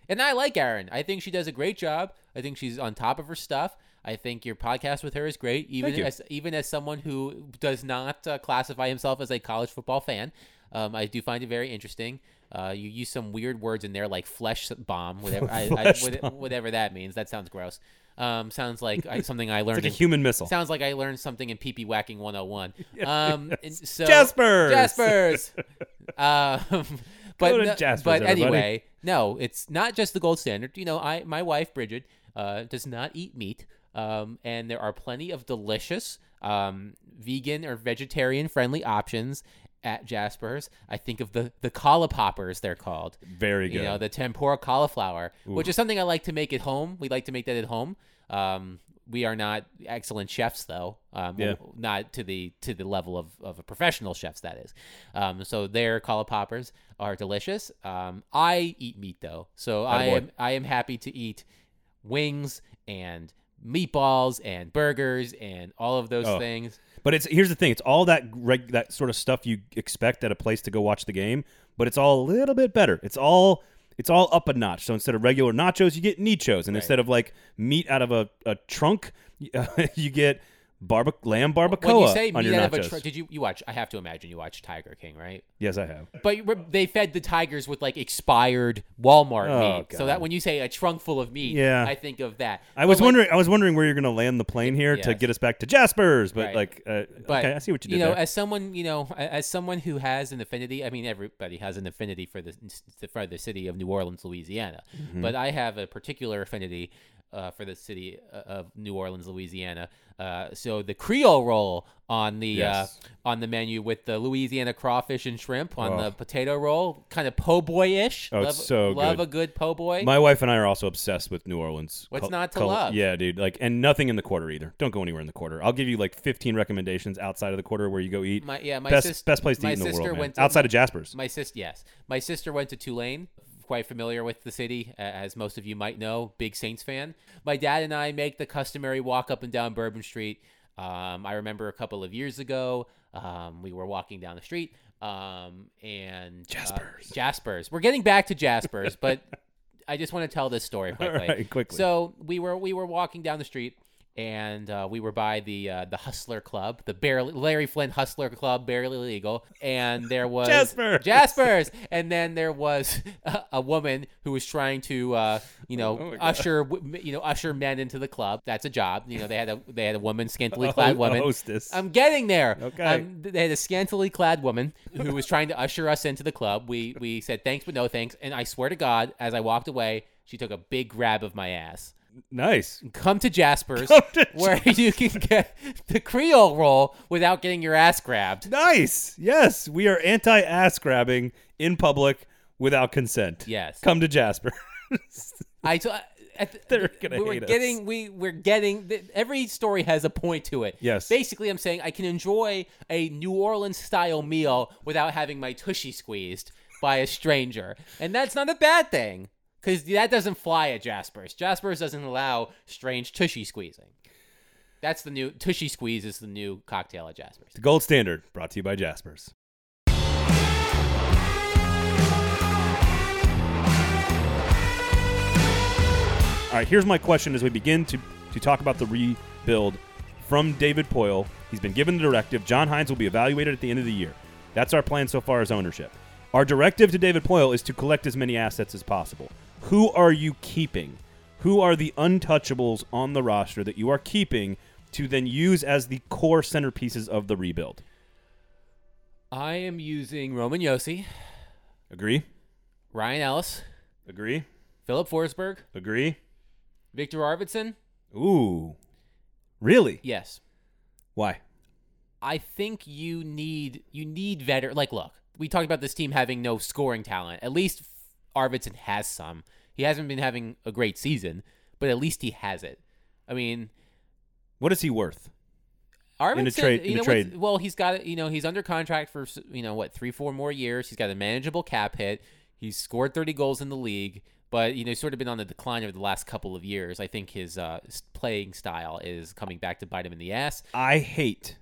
And I like Aaron. I think she does a great job. I think she's on top of her stuff. I think your podcast with her is great, even as even as someone who does not uh, classify himself as a college football fan. Um, I do find it very interesting. Uh, you use some weird words in there like flesh bomb, whatever I, I, Flesh what- bomb. whatever that means. That sounds gross. Um, sounds like I, something I learned. It's like a in- human missile. Sounds like I learned something in PP Whacking 101. Um, and so, Jaspers! Jaspers! um, but, no- Jaspers, but everybody. anyway, no, it's not just the gold standard. You know, I my wife, Bridget, uh, does not eat meat. Um, and there are plenty of delicious um, vegan or vegetarian friendly options at Jaspers. I think of the the caulifloppers they're called. Very good. You know, the tempura cauliflower, which is something I like to make at home. We like to make that at home. Um, we are not excellent chefs, though. Um, Yeah. not to the to the level of, of a professional chefs, that is. Um, so their cauliflowers are delicious. Um, I eat meat though, so I am I am happy to eat wings and meatballs and burgers and all of those Oh. things. But it's here's the thing: it's all that reg, that sort of stuff you expect at a place to go watch the game, but it's all a little bit better. It's all it's all up a notch. So instead of regular nachos, you get nichos, and instead of like meat out of a, a trunk, you get barba- lamb barbacoa When you say on meat your out of a truck, did you you watch? I have to imagine you watch Tiger King, right? yes, I have. But re- they fed the tigers with like expired Walmart Oh, meat, so God. that when you say a trunk full of meat, Yeah. I think of that. I was like, wondering. I was wondering where you're going to land the plane here to Yes. get us back to Jaspers, but Right. like, uh, But okay, I see what you did know, there. as someone you know, a- as someone who has an affinity. I mean, everybody has an affinity for the for the city of New Orleans, Louisiana. Mm-hmm. But I have a particular affinity uh, for the city uh, of New Orleans, Louisiana. Uh, so the Creole roll on the Yes. uh, on the menu with the Louisiana crawfish and shrimp on Oh. the potato roll, kind of po' boy ish. Oh, love, it's so love good. a good po' boy. My wife and I are also obsessed with New Orleans. What's cul- not to cul- love? Yeah, dude. Like, and nothing in the quarter either. Don't go anywhere in the quarter. I'll give you like 15 recommendations outside of the quarter where you go eat. My- yeah, my best sis- best place to eat in the sister world, man. went to- outside of Jaspers. My sister, yes, my sister went to Tulane. Quite familiar with the city, as most of you might know. Big Saints fan. My dad and I make the customary walk up and down Bourbon Street. Um, I remember a couple of years ago, um, we were walking down the street, um, and uh, Jaspers. Jaspers. We're getting back to Jaspers, but I just want to tell this story quickly. right, quickly. So we were we were walking down the street, and uh, we were by the uh, the Hustler Club, the barely Larry Flynn Hustler Club, barely legal, and there was Jaspers. Jaspers, and then there was a, a woman who was trying to, uh, you know, Oh my usher, you know, usher men into the club. That's a job. You know, they had a they had a woman, scantily clad ho- a woman. hostess. I'm getting there. Okay. Um, they had a scantily clad woman who was trying to usher us into the club. We we said thanks but no thanks, and I swear to God, as I walked away, she took a big grab of my ass. Nice. Come to Jasper's, Come to where you can get the Creole roll without getting your ass grabbed. Nice. Yes, we are anti ass grabbing in public without consent. Yes. Come to Jasper. I t- at the- They're gonna we were hate us. getting we we're getting every story has a point to it. Yes. Basically, I'm saying I can enjoy a New Orleans style meal without having my tushy squeezed by a stranger, and that's not a bad thing because that doesn't fly at Jasper's. Jasper's doesn't allow strange tushy squeezing. That's the new tushy squeeze is the new cocktail at Jasper's. The gold standard, brought to you by Jasper's. All right, here's my question as we begin to, to talk about the rebuild from David Poile. He's been given the directive. John Hynes will be evaluated at the end of the year. That's our plan so far as ownership. Our directive to David Poile is to collect as many assets as possible. Who are you keeping? Who are the untouchables on the roster that you are keeping to then use as the core centerpieces of the rebuild? I am using Roman Josi, Agree? Ryan Ellis, Agree? Filip Forsberg, Agree? Viktor Arvidsson. Ooh. Really? Yes. Why? I think you need you need veteran. Like, look, we talked about this team having no scoring talent. At least Arvidsson has some. He hasn't been having a great season, but at least he has it. I mean, What is he worth? Arvidsson, In a trade- you in a trade. Well, he's got you know he's under contract for you know what three four more years. He's got a manageable cap hit. He's scored thirty goals in the league, but you know he's sort of been on the decline over the last couple of years. I think his uh, playing style is coming back to bite him in the ass. I hate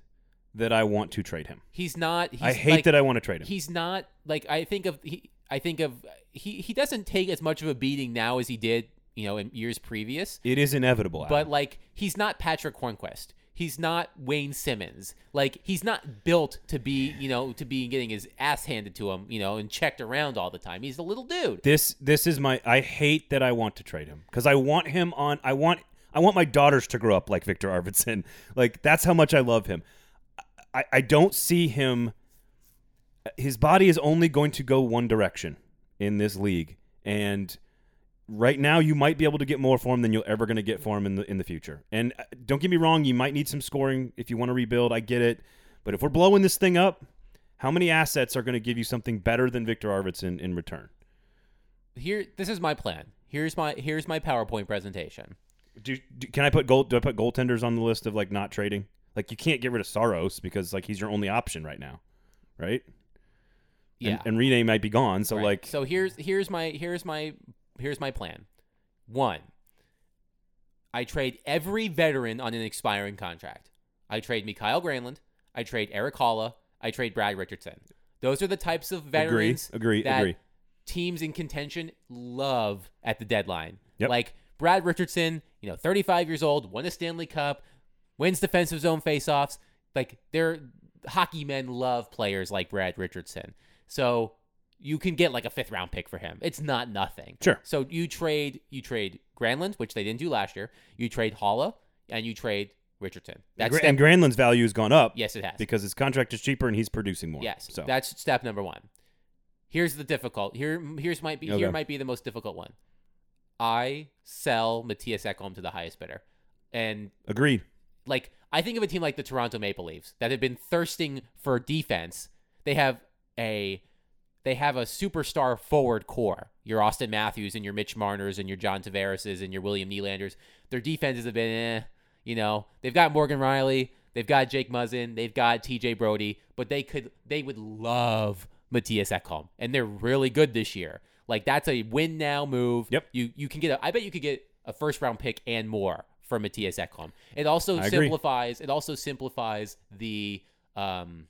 that I want to trade him. He's not. He's I hate like, that I want to trade him. he's not like I think of he I think of he he doesn't take as much of a beating now as he did, you know, in years previous. It is inevitable. But like he's not Patric Hornqvist. He's not Wayne Simmonds. Like he's not built to be, you know, to be getting his ass handed to him, you know, and checked around all the time. He's a little dude. this this is my I hate that I want to trade him because I want him on I want I want my daughters to grow up like Viktor Arvidsson. Like that's how much I love him. I, I don't see him his body is only going to go one direction in this league. And right now you might be able to get more for him than you're ever going to get for him in the in the future. And uh, don't get me wrong, you might need some scoring if you want to rebuild. I get it. But if we're blowing this thing up, how many assets are going to give you something better than Viktor Arvidsson in return? Here this is my plan. Here's my here's my PowerPoint presentation. Do, do can I put gold? Do I put goaltenders on the list of like not trading? Like you can't get rid of Saros because like he's your only option right now, right? Yeah. And, and Rinne might be gone, so Right. like so here's here's my here's my here's my plan. One, I trade every veteran on an expiring contract. I trade Mikael Granlund. I trade Erik Haula. I trade Brad Richardson. Those are the types of veterans agree, that agree. teams in contention love at the deadline. Yep. Like Brad Richardson, you know, 35 years old, won a Stanley Cup, wins defensive zone faceoffs. Like they're hockey men love players like Brad Richardson. So you can get like a fifth round pick for him. It's not nothing. Sure. So you trade you trade Granlund, which they didn't do last year. You trade Haula and you trade Richardson. That's step, and Granlund's value has gone up. yes, it has. because his contract is cheaper and he's producing more. Yes, so that's step number one. Here's the difficult. Here, here's might be here might be the most difficult one. I sell Mattias Ekholm to the highest bidder, and agreed. like I think of a team like the Toronto Maple Leafs that have been thirsting for defense. They have a they have a superstar forward core. Your Auston Matthews and your Mitch Marners and your John Tavares's and your William Nylanders. Their defenses have been eh. You know, they've got Morgan Rielly, they've got Jake Muzzin, they've got TJ Brodie, but they could they would love Mattias Ekholm. And they're really good this year. Like that's a win now move. Yep. You you can get a I bet you could get a first round pick and more for Mattias Ekholm. It also I agree. simplifies it also simplifies the um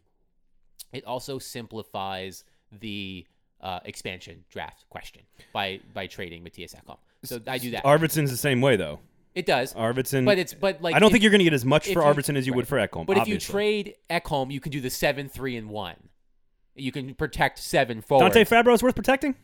it also simplifies the uh, expansion draft question by by trading Mattias Ekholm. So I do that. Arvidsson's the same way though. it does. Arvidsson, But it's but like I don't if- think you're going to get as much for Arvidsson as you would for Ekholm. But if you trade Ekholm, you can do the seven, three, and one. You can protect seven forwards. Dante Fabbro is worth protecting.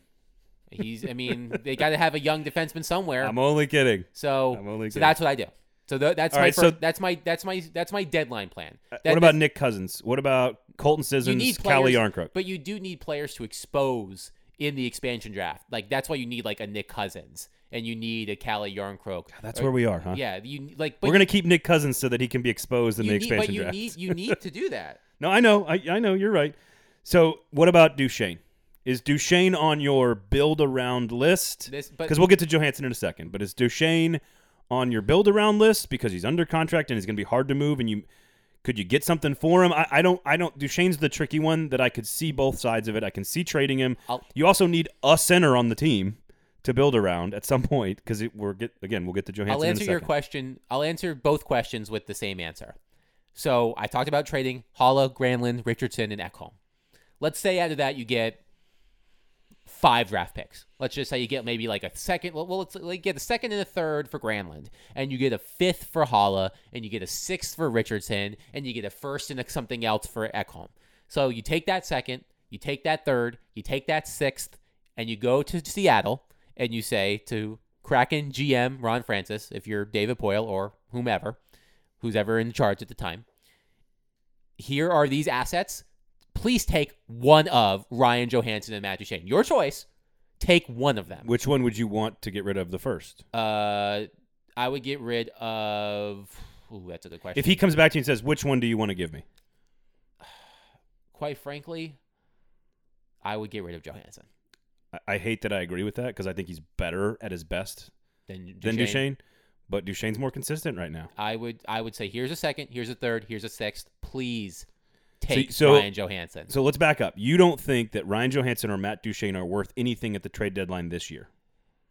He's. I mean, they got to have a young defenseman somewhere. I'm only kidding. so, I'm only so kidding. that's what I do. So th- that's All my right, fir- so- that's my that's my that's my deadline plan. Uh, that- what about that's- Nick Cousins? What about Colton you Sissons, need Calle players, Jarnkrok? but you do need players to expose in the expansion draft. Like that's why you need like a Nick Cousins and you need a Calle Jarnkrok. That's Or- where we are, huh? Yeah, you like. But We're going to keep Nick Cousins so that he can be exposed in you the need, expansion but you draft. need you need to do that. No, I know. I, I know. You're right. So, what about Duchene? Is Duchene on your build around list? This- but- Because we'll get to Johansen in a second. But is Duchene on your build around list because he's under contract and he's going to be hard to move? And you could you get something for him? I, I don't. I don't. Duchene's the tricky one that I could see both sides of it. I can see trading him. I'll- you also need a center on the team to build around at some point because we're get again. We'll get to Johansen. I'll in a answer your question. I'll answer both questions with the same answer. So I talked about trading Haula, Granlund, Richardson, and Ekholm. Let's say out of that you get five draft picks. Let's just say you get maybe like a second. Well, let's like get a second and a third for Granlund, and you get a fifth for Haula, and you get a sixth for Richardson, and you get a first and a something else for Ekholm. So you take that second, you take that third, you take that sixth, and you go to Seattle, and you say to Kraken GM Ron Francis, if you're David Poile or whomever, who's ever in charge at the time, here are these assets. Please take one of Ryan Johansen and Matt Duchene. Your choice. Take one of them. Which one would you want to get rid of the first? Uh, I would get rid of. Ooh, that's a good question. If he comes back to you and says, "Which one do you want to give me?" Quite frankly, I would get rid of Johansen. I, I hate that I agree with that because I think he's better at his best Then than Duchene, but Duchene's more consistent right now. I would I would say here's a second, here's a third, here's a sixth. Please take so- Ryan Johansen. So let's back up. You don't think that Ryan Johansen or Matt Duchene are worth anything at the trade deadline this year?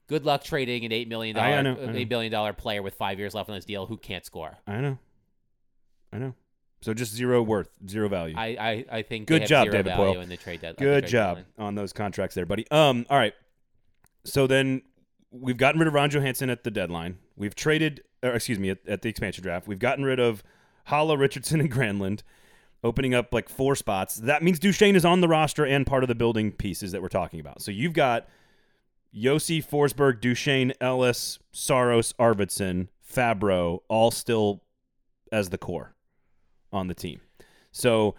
Good luck trading an eight million dollar know, I know. eight billion dollar player with five years left on his deal who can't score. I know, I know. So just zero worth, zero value. I I, I think Good they have job, David value Poile. in the trade deadline. Good job on those contracts there, buddy. Um, all right. So then we've gotten rid of Ron Johansen at the deadline. We've traded, or excuse me, at, at the expansion draft. We've gotten rid of Haula, Richardson, and Granlund, opening up like four spots. That means Duchene is on the roster and part of the building pieces that we're talking about. So you've got Josi, Forsberg, Duchene, Ellis, Saros, Arvidsson, Fabbro, all still as the core on the team. So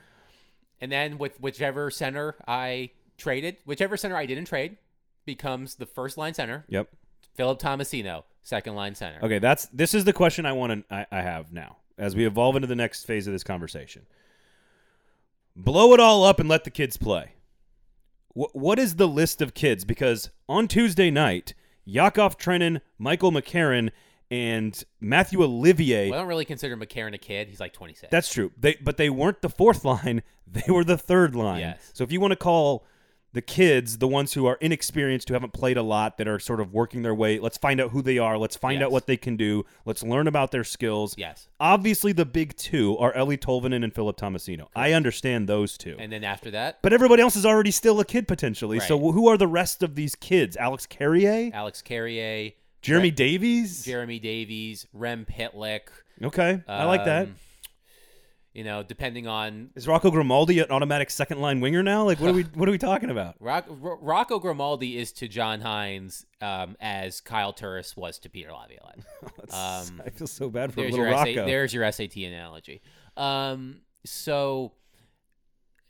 And then with whichever center I traded, whichever center I didn't trade, becomes the first line center. yep. Philip Tomasino, second line center. Okay, that's this is the question I want to I, I have now as we evolve into the next phase of this conversation. Blow it all up and let the kids play. Wh- what is the list of kids? Because on Tuesday night, Yakov Trenin, Michael McCarron, and Mathieu Olivier. Well, I don't really consider McCarron a kid. He's like 26. that's true. They but they weren't the fourth line; they were the third line. Yes. So if you want to call the kids the ones who are inexperienced, who haven't played a lot, that are sort of working their way, let's find out who they are. Let's find out what they can do. Let's learn about their skills. yes. Obviously, the big two are Eeli Tolvanen and Philip Tomasino. I understand those two. And then after that, but everybody else is already still a kid potentially. So who are the rest of these kids? Alex Carrier, Alex Carrier, Jeremy Re- Davies. Jeremy Davies, Rem Pitlick. okay, I like that. Um, You know, depending on Is Rocco Grimaldi an automatic second line winger now? Like, what are we what are we talking about? Rock, Ro- Rocco Grimaldi is to John Hynes um, as Kyle Turris was to Peter Laviolette. Um, I feel so bad for there's little your Rocco. SA, there's your SAT analogy. Um, so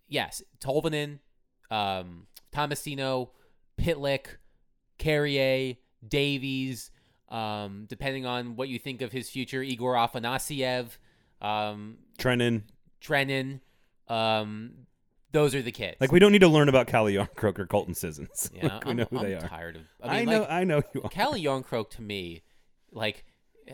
yes, Tolvanen, um, Tomasino, Pitlick, Carrier, Davies. Um, depending on what you think of his future, Egor Afanasyev, um, Trennan. Trenin. Um, those are the kids. Like, we don't need to learn about Calle Jarnkrok or Colton Sissons. yeah, Like, we I'm, know who I'm they are. tired of. I, I mean, know. I know you are. Calle Jarnkrok to me, like uh,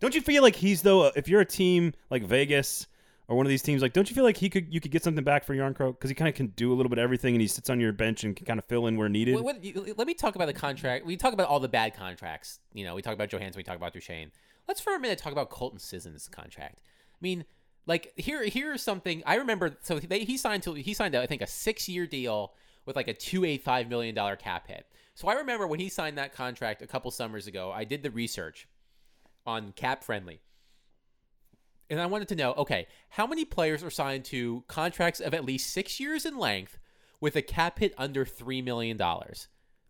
Don't you feel like he's though? If you're a team like Vegas or one of these teams, like, don't you feel like he could you could get something back for Jarnkrok because he kind of can do a little bit of everything and he sits on your bench and can kind of fill in where needed. What, what, let me talk about the contract. We talk about all the bad contracts. You know, we talk about Johansen. We talk about Duchene. Let's for a minute talk about Colton Sissons' contract. I mean, like here, here's something I remember. So they, he signed to he signed, I think, a six year deal with like a two eight five million dollar cap hit. So I remember when he signed that contract a couple summers ago. I did the research on Cap Friendly. And I wanted to know, okay, how many players are signed to contracts of at least six years in length with a cap hit under $3 million?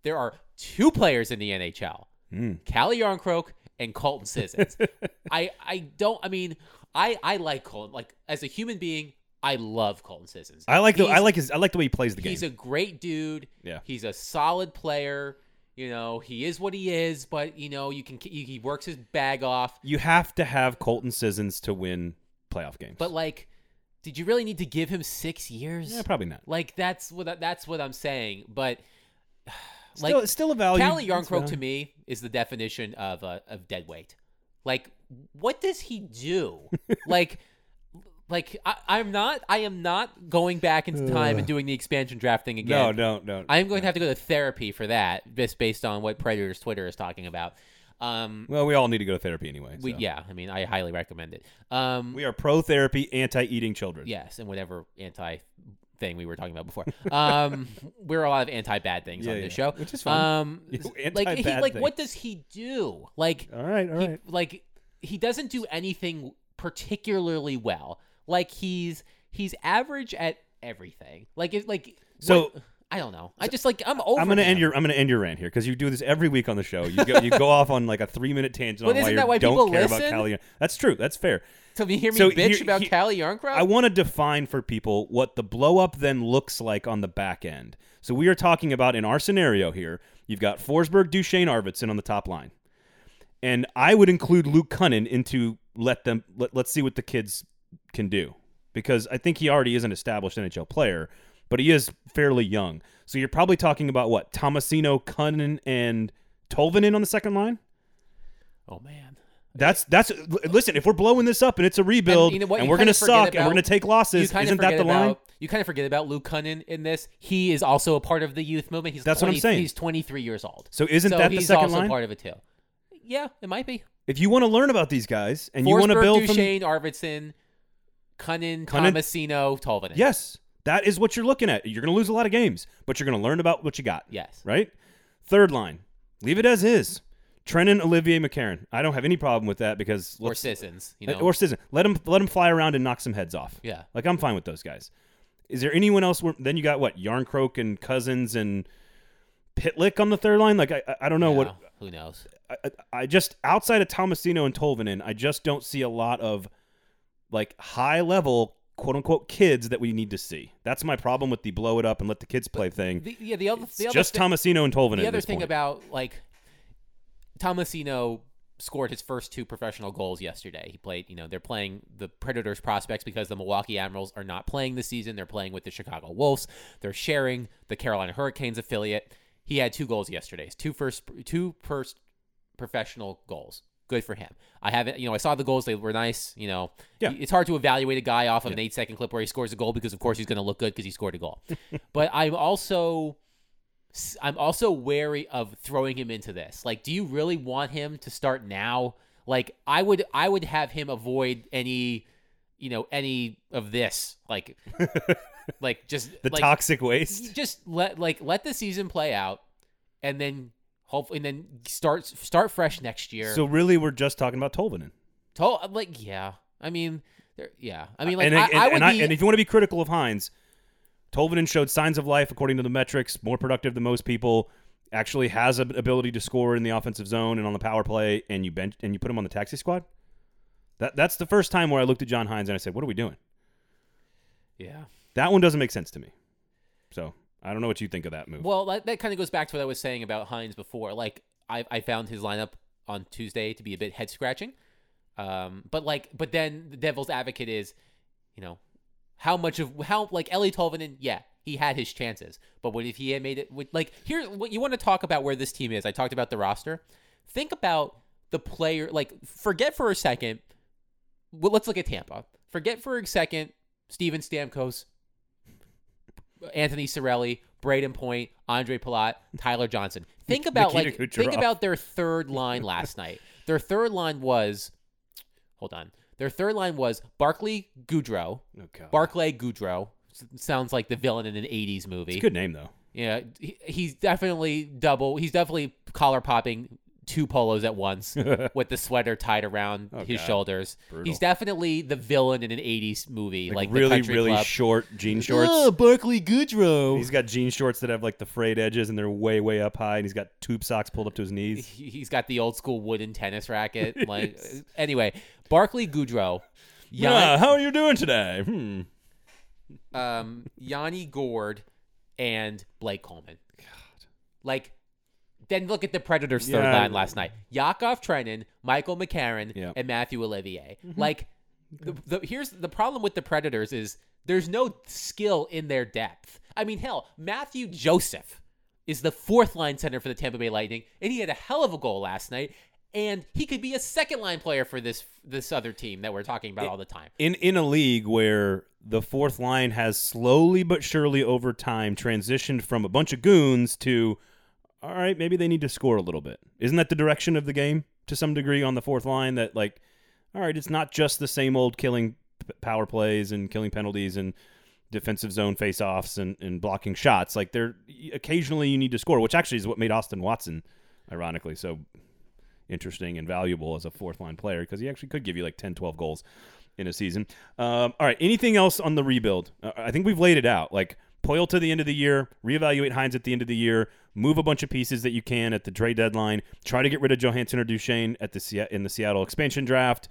There are two players in the NHL, Mm. Calle Jarnkrok and Colton Sissons. I, I don't, I mean, I, I like Colton. Like, as a human being, I love Colton Sissons. I like the I like his I like the way he plays the game. He's a great dude. Yeah. He's a solid player. You know, he is what he is, but, you know, you can, he, he works his bag off. you have to have Colton Sissons to win playoff games. But like, did you really need to give him six years? yeah, probably not. Like that's what that's what I'm saying. But like, Still, still a value. Calle Jarnkrok to me is the definition of uh, of dead weight. Like, what does he do? like, like I, I'm not. I am not going back into time and doing the expansion draft thing No, again. no, no. I am going to have to go to therapy for that, just based on what Predators Twitter is talking about. Um, well, we all need to go to therapy anyway. we so. yeah. I mean, I highly recommend it. Um, we are pro therapy, anti eating children. Yes, and whatever anti thing we were talking about before. Um, we're a lot of anti bad things Yeah, on yeah. this show, Which is fine. Um, You like he, like things. what does he do? Like All right, all he, right. like he doesn't do anything particularly well. Like he's he's average at everything. Like it like So- what- I don't know. I just like I'm over. I'm gonna him. end your I'm gonna end your rant here because you do this every week on the show. You go you go off on like a three minute tangent But on why you why don't care about listen? That's true. That's fair. To hear me So bitch here- about here- Calle Jarnkrok. I want to define for people what the blow up then looks like on the back end. So we are talking about in our scenario here, you've got Forsberg, Duchene, Arvidsson on the top line. And I would include Luke Kunin into let them let, let's see what the kids can do. Because I think he already is an established NHL player, but he is fairly young. So you're probably talking about what? Tomasino, Kunin, and Tolvanen on the second line? oh man. That's that's listen. If we're blowing this up and it's a rebuild, and, you know what? You we're gonna suck, and we're gonna take losses, isn't that the about line? you kind of forget about Luke Kunin in this. He is also a part of the youth movement. He's That's what I'm saying. He's 23 years old. So isn't so that the he's second also line? part of it too. Yeah, it might be. If you want to learn about these guys and you want to Forsberg, build from, Duchene, Arvidsson, Kunin, Kunin- Tomasino, Tolvanen. yes, that is what you're looking at. You're gonna lose a lot of games, but you're gonna learn about what you got. Yes. right. Third line, leave it as is. Trenin, Olivier, McCarron. I don't have any problem with that because Or Sissons. You Uh, know. or Sisson. Let them let him fly around and knock some heads off. yeah. Like I'm fine with those guys. Is there anyone else? Where, then you got what Jarnkrok and Cousins and Pitlick on the third line. Like I I, don't know what Who knows? I, I- just outside of Tomasino and Tolvanen, I just don't see a lot of like high level quote unquote kids that we need to see. That's my problem with the blow it up and let the kids play thing. The, yeah. The other. The other just thi- Tomasino and Tolvanen. The other thing point. about like Tomasino scored his first two professional goals yesterday. He played, you know, they're playing the Predators prospects because the Milwaukee Admirals are not playing this season. They're playing with the Chicago Wolves. They're sharing the Carolina Hurricanes affiliate. He had two goals yesterday. Two first two first professional goals. Good for him. I haven't, you know, I saw the goals. They were nice. You know, Yeah. it's hard to evaluate a guy off of an eight second clip where he scores a goal because, of course, he's going to look good because he scored a goal. but I'm also I'm also wary of throwing him into this. Like, do you really want him to start now? Like, I would I would have him avoid any, you know, any of this. Like, like just the like, toxic waste. just let like let the season play out, and then hopefully and then start start fresh next year. So really, we're just talking about Tolvanen. To- like yeah, I mean, yeah, I mean, uh, like and, I, and, I would and, I, be, and if you want to be critical of Hynes, Tolvanen showed signs of life according to the metrics, more productive than most people. Actually, has an ability to score in the offensive zone and on the power play, and you bench and you put him on the taxi squad. That that's the first time where I looked at John Hynes and I said, "What are we doing?" yeah. That one doesn't make sense to me. So I don't know what you think of that move. Well, that, that kind of goes back to what I was saying about Hynes before. Like, I, I found his lineup on Tuesday to be a bit head scratching. Um, but like, but then the devil's advocate is, you know, how much of how like Eeli Tolvanen, yeah, he had his chances. But what if he had made it? With, like, here, what you want to talk about where this team is? I talked about the roster. Think about the player. Like, forget for a second. Well, let's look at Tampa. Forget for a second Steven Stamkos, Anthony Cirelli, Brayden Point, Ondrej Palat, Tyler Johnson. Think about like Kucherov. think about their third line last night. Their third line was hold on. Their third line was Barclay Goodrow. oh, God. Barclay Goodrow. S- Sounds like the villain in an 80s movie. It's a good name though. Yeah, he, he's definitely double. He's definitely collar popping two polos at once with the sweater tied around Oh, his God. shoulders. Brutal. He's definitely the villain in an 80s movie, like, Like, really, really Club. short jean shorts. Oh, Barclay Goodrow. He's got jean shorts that have like the frayed edges and they're way, way up high, and he's got tube socks pulled up to his knees. He- He's got the old school wooden tennis racket. Like anyway, Barclay Goodrow, Yeah, how are you doing today? Hmm. um, Yanni Gourde, and Blake Coleman. God. Like, then look at the Predators' third Yeah. line last night: Yakov Trenin, Michael McCarron, Yeah. and Mathieu Olivier. Like, the, the, here's the problem with the Predators is there's no skill in their depth. I mean, hell, Mathieu Joseph is the fourth line center for the Tampa Bay Lightning, and he had a hell of a goal last night. And he could be a second line player for this this other team that we're talking about all the time. in in a league where the fourth line has slowly but surely over time transitioned from a bunch of goons to all right maybe they need to score a little bit isn't that the direction of the game to some degree on the fourth line that like all right it's not just the same old killing p- power plays and killing penalties and defensive zone face-offs and, and blocking shots. Like they're occasionally you need to score, which actually is what made Austin Watson, ironically, so interesting and valuable as a fourth line player because he actually could give you like 10, 12 goals in a season. Um, all right, anything else on the rebuild? Uh, I think we've laid it out. Like Poile to the end of the year, reevaluate Hynes at the end of the year, move a bunch of pieces that you can at the trade deadline, try to get rid of Johansen or Duchene at the in the Seattle expansion draft.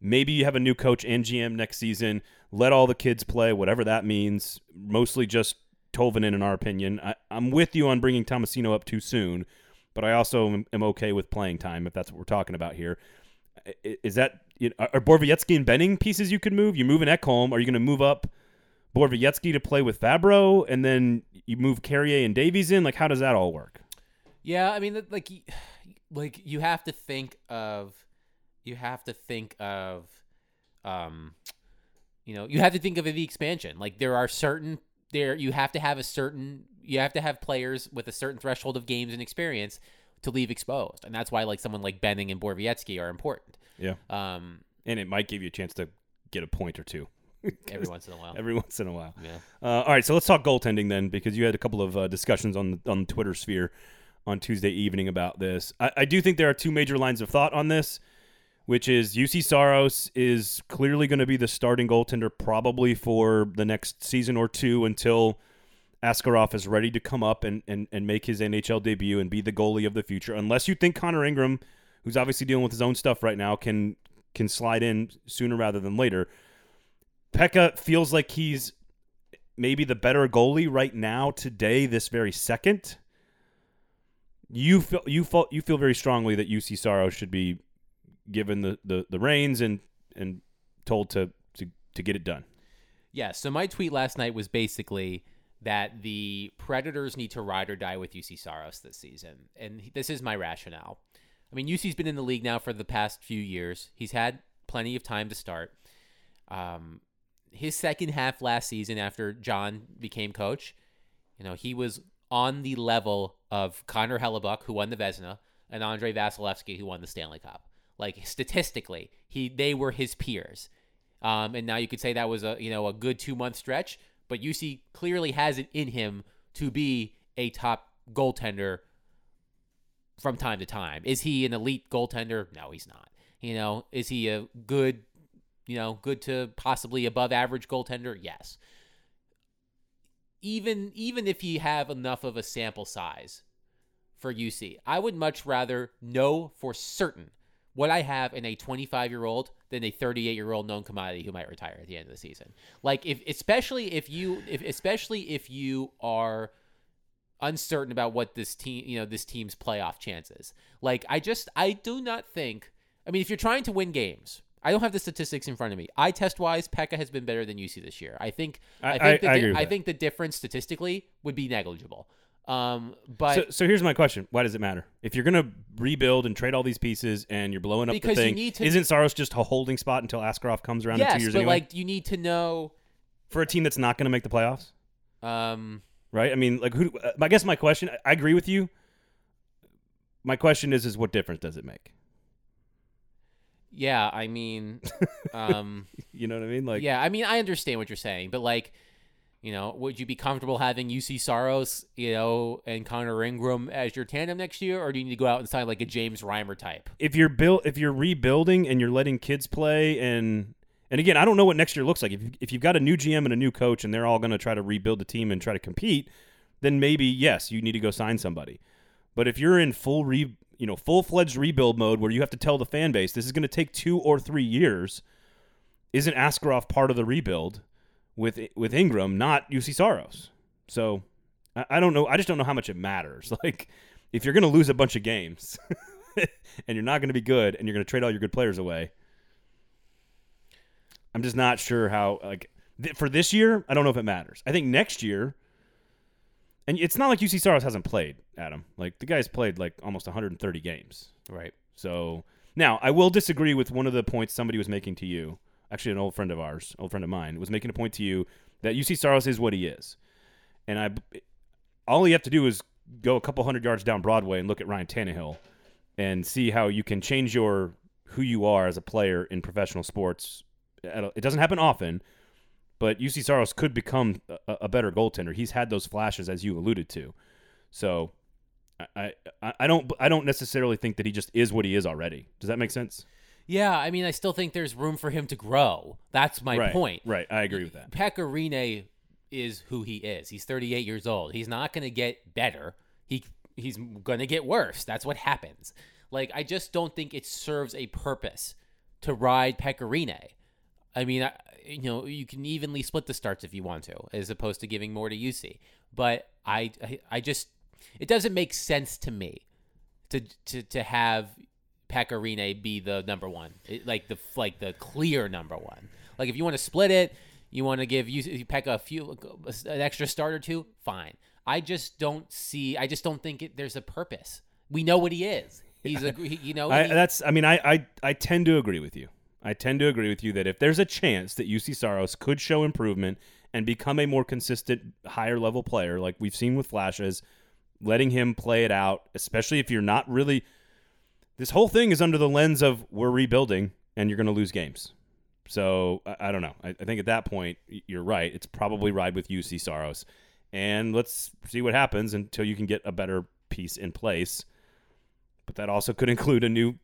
Maybe you have a new coach and GM next season. Let all the kids play, whatever that means. Mostly just Tolvanen, in our opinion. I, am with you on bringing Tomasino up too soon, but I also am, okay with playing time if that's what we're talking about here. Is that you know, are Borowiecki and Benning pieces you could move? You're moving Ekholm. Are you going to move up Borowiecki to play with Fabbro, and then you move Carrier and Davies in? Like, how does that all work? Yeah, I mean, like, like you have to think of, you have to think of, um, you know, you have to think of the expansion. Like, there are certain there you have to have a certain you have to have players with a certain threshold of games and experience to leave exposed, and that's why like someone like Benning and Borowiecki are important. Yeah. Um, and it might give you a chance to get a point or two. every once in a while. Every once in a while. Yeah. Uh, all right, so let's talk goaltending then, because you had a couple of uh, discussions on the, on the Twitter sphere on Tuesday evening about this. I, I do think there are two major lines of thought on this, which is Juuse Saros is clearly going to be the starting goaltender probably for the next season or two until Askarov is ready to come up and, and, and make his NHL debut and be the goalie of the future. Unless you think Connor Ingram, who's obviously dealing with his own stuff right now, can can slide in sooner rather than later. Pekka feels like he's maybe the better goalie right now, today, this very second. You feel you feel you feel very strongly that Juuse Saros should be given the, the, the reins and and told to, to to get it done. Yeah. So my tweet last night was basically that the Predators need to ride or die with Juuse Saros this season, and this is my rationale. I mean, Juuse's been in the league now for the past few years. He's had plenty of time to start. Um, his second half last season, after John became coach, you know, he was on the level of Connor Hellebuyck, who won the Vezina, and Andrei Vasilevskiy, who won the Stanley Cup. Like statistically, he they were his peers. Um, and now you could say that was a you know a good two month stretch, but Juuse clearly has it in him to be a top goaltender from time to time. Is he an elite goaltender? No, he's not. You know, is he a good you know, good to possibly above average goaltender? Yes. Even even if you have enough of a sample size for Juuse, I would much rather know for certain what I have in a 25 year old than a 38 year old known commodity who might retire at the end of the season. Like if especially if you if especially if you are uncertain about what this team you know this team's playoff chances. Like I just I do not think I mean if you're trying to win games, I don't have the statistics in front of me. Eye test wise, Pekka has been better than Juuse this year. I think. I, I think. I, the, I, I think the difference statistically would be negligible. Um, but so, so here's my question: Why does it matter if you're going to rebuild and trade all these pieces and you're blowing up because the thing? To, isn't Saros just a holding spot until Askarov comes around yes, in two years? but anyway? like you need to know for a team that's not going to make the playoffs. Um, right. I mean, like, who? I guess my question. I agree with you. My question is: Is what difference does it make? Yeah, I mean, um, you know what I mean? Like, yeah, I mean, I understand what you're saying, but like, you know, would you be comfortable having Juuse Saros, you know, and Connor Ingram as your tandem next year, or do you need to go out and sign like a James Reimer type? If you're built, if you're rebuilding and you're letting kids play, and and again, I don't know what next year looks like. If if you've got a new GM and a new coach, and they're all going to try to rebuild the team and try to compete, then maybe yes, you need to go sign somebody. But if you're in full re you know full fledged rebuild mode where you have to tell the fan base this is going to take two or three years. Isn't Askarov part of the rebuild with with Ingram, not Juuse Saros? So I, I don't know. I just don't know how much it matters. Like if you're going to lose a bunch of games and you're not going to be good and you're going to trade all your good players away, I'm just not sure how like th- for this year. I don't know if it matters. I think next year and it's not like Juuse Saros hasn't played, Adam. Like the guy's played like almost 130 games. Right. So now I will disagree with one of the points somebody was making to you. Actually, an old friend of ours, old friend of mine, was making a point to you that Juuse Saros is what he is, and I, all you have to do is go a couple hundred yards down Broadway and look at Ryan Tannehill, and see how you can change your who you are as a player in professional sports. It doesn't happen often, but Juuse Saros could become a, a better goaltender. He's had those flashes, as you alluded to. So, I, I I don't I don't necessarily think that he just is what he is already. Does that make sense? Yeah, I mean, I still think there's room for him to grow. That's my right. point. Right. I agree with that. Pekka Rinne is who he is. He's 38 years old. He's not going to get better. He he's going to get worse. That's what happens. Like I just don't think it serves a purpose to ride Pekka Rinne. I mean, I, you know, you can evenly split the starts if you want to, as opposed to giving more to Juuse. But I, I, I just, it doesn't make sense to me to to to have Pekka Rinne be the number one, it, like the like the clear number one. Like if you want to split it, you want to give you Pekka a few an extra start or two, fine. I just don't see. I just don't think it, there's a purpose. We know what he is. He's a he- you know. I, he- that's. I mean, I, I I tend to agree with you. I tend to agree with you that if there's a chance that Juuse Saros could show improvement and become a more consistent, higher level player, like we've seen with flashes, letting him play it out, especially if you're not really. This whole thing is under the lens of we're rebuilding and you're going to lose games. So I, I don't know. I, I think at that point you're right. It's probably ride with Juuse Saros, and let's see what happens until you can get a better piece in place. But that also could include a new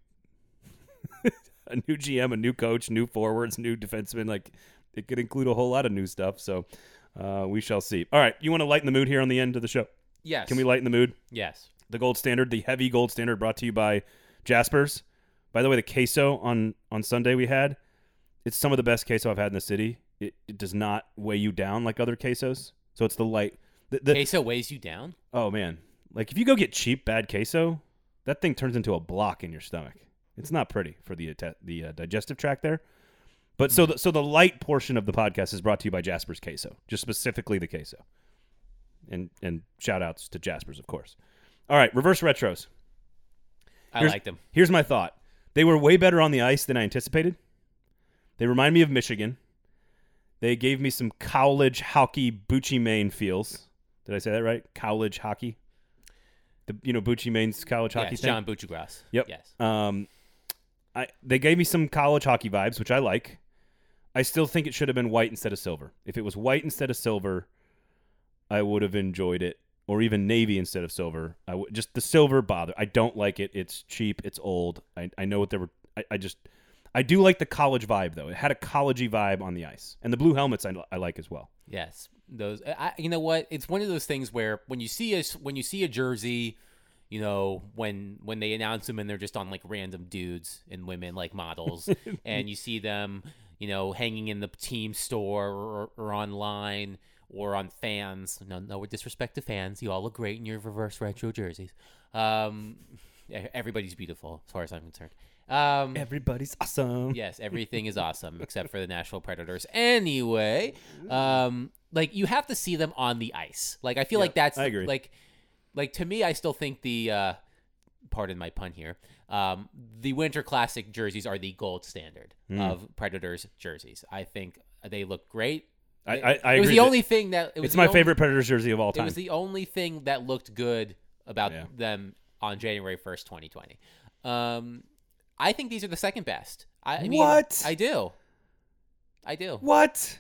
a new GM, a new coach, new forwards, new defenseman. Like it could include a whole lot of new stuff. So uh, we shall see. All right, you want to lighten the mood here on the end of the show? yes. Can we lighten the mood? Yes. The gold standard, the heavy gold standard, brought to you by Jaspers. By the way, the queso on on Sunday we had, it's some of the best queso I've had in the city. It, it does not weigh you down like other quesos. So it's the light. The, the, Queso weighs you down. Oh man, like if you go get cheap bad queso, that thing turns into a block in your stomach. It's not pretty for the the uh, digestive tract there. But so the, so the light portion of the podcast is brought to you by Jasper's Queso, just specifically the queso. And and shout outs to Jasper's, of course. All right, reverse retros. I Here's- liked him. Here's my thought. They were way better on the ice than I anticipated. They remind me of Michigan. They gave me some college hockey Bucci Maine feels. Did I say that right? College hockey. The you know Bucci Maine's college hockey Yes, thing. John. Yep. Yes. Um, I they gave me some college hockey vibes, which I like. I still think it should have been white instead of silver. If it was white instead of silver, I would have enjoyed it, or even navy instead of silver. I w- just the silver bother. I don't like it. It's cheap. It's old. I, I know what they were. I, I just I do like the college vibe though. It had a collegey vibe on the ice, and the blue helmets I, I like as well. Yes, those. I, you know what? It's one of those things where when you see a when you see a jersey, you know when when they announce them and they're just on like random dudes and women like models, and you see them, you know, hanging in the team store or, or online or on fans. No, no disrespect to fans. You all look great in your reverse retro jerseys. Um, everybody's beautiful as far as I'm concerned. Um, Everybody's awesome. yes, everything is awesome except for the Nashville Predators. Anyway, um, like you have to see them on the ice. Like I feel like that's I agree. like like to me, I still think the uh, pardon my pun here. Um, the Winter Classic jerseys are the gold standard Hmm. of Predators jerseys. I think they look great. I, I, I it was the only thing that it was It's my only- favorite Predators jersey of all time. It was the only thing that looked good about Yeah. them on January first, twenty twenty. Um, I think these are the second best. I, I mean, What? I do. I do. what?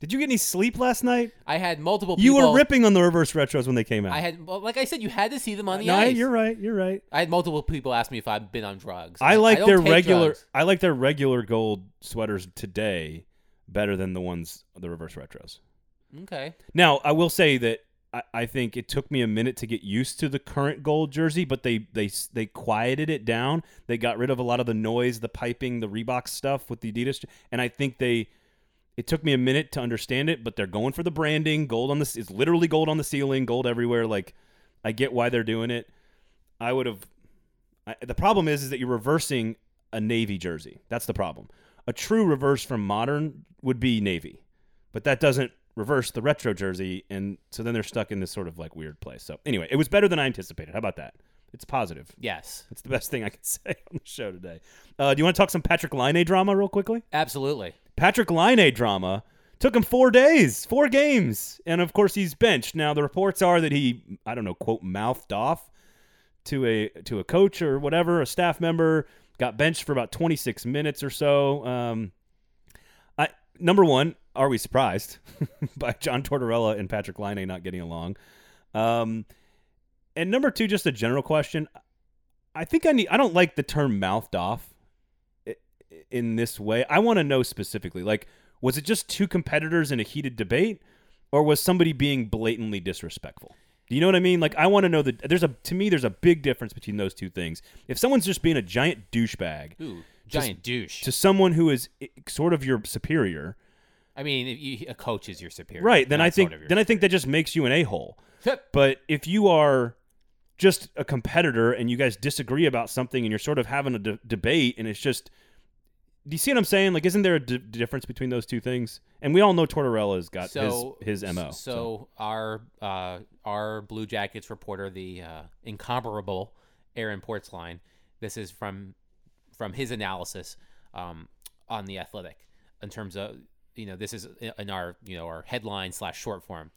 Did you get any sleep last night? I had multiple. You were ripping on the reverse retros when they came out. I had, well, like I said, you had to see them on the no, ice. you're right. You're right. I had multiple people ask me if I've been on drugs. I like don't their regular. drugs. I like their regular gold sweaters today better than the ones the reverse retros. Okay. Now, I will say that I, I think it took me a minute to get used to the current gold jersey, but they they they quieted it down. They got rid of a lot of the noise, the piping, the Reebok stuff with the Adidas, and I think they. It took me a minute to understand it, but they're going for the branding. Gold on the it's literally gold on the ceiling, gold everywhere. Like, I get why they're doing it. I would have. I, the problem is, is that you're reversing a navy jersey. That's the problem. A true reverse from modern would be navy, but that doesn't reverse the retro jersey, and so then they're stuck in this sort of like weird place. So anyway, it was better than I anticipated. How about that? It's positive. Yes. It's the best thing I can say on the show today. Uh, do you want to talk some Patrick Laine drama real quickly? Absolutely. Patrick Laine drama took him four days, four games, and of course he's benched. Now the reports are that he, I don't know, quote mouthed off to a to a coach or whatever, a staff member, got benched for about 26 minutes or so. Um, I number one, are we surprised by John Tortorella and Patrick Laine not getting along? Um, and number two, just a general question. I think I need. I don't like the term mouthed off in this way. I want to know specifically. Like, was it just two competitors in a heated debate, or was somebody being blatantly disrespectful? Do you know what I mean? Like, I want to know that there's a to me there's a big difference between those two things. If someone's just being a giant douchebag Ooh, giant douche. to someone who is eh, sort of your superior, I mean, if you, a coach is your superior, right? Then I think sort of then I think that just makes you an a hole. But if you are just a competitor and you guys disagree about something and you're sort of having a de- debate and it's just do you see what I'm saying? Like, isn't there a d- difference between those two things? And we all know Tortorella's got so his his mo. So, our uh, our Blue Jackets reporter, the uh, incomparable Aaron Portzline, this is from from his analysis um, on the Athletic in terms of you know this is in our you know our headline slash short form.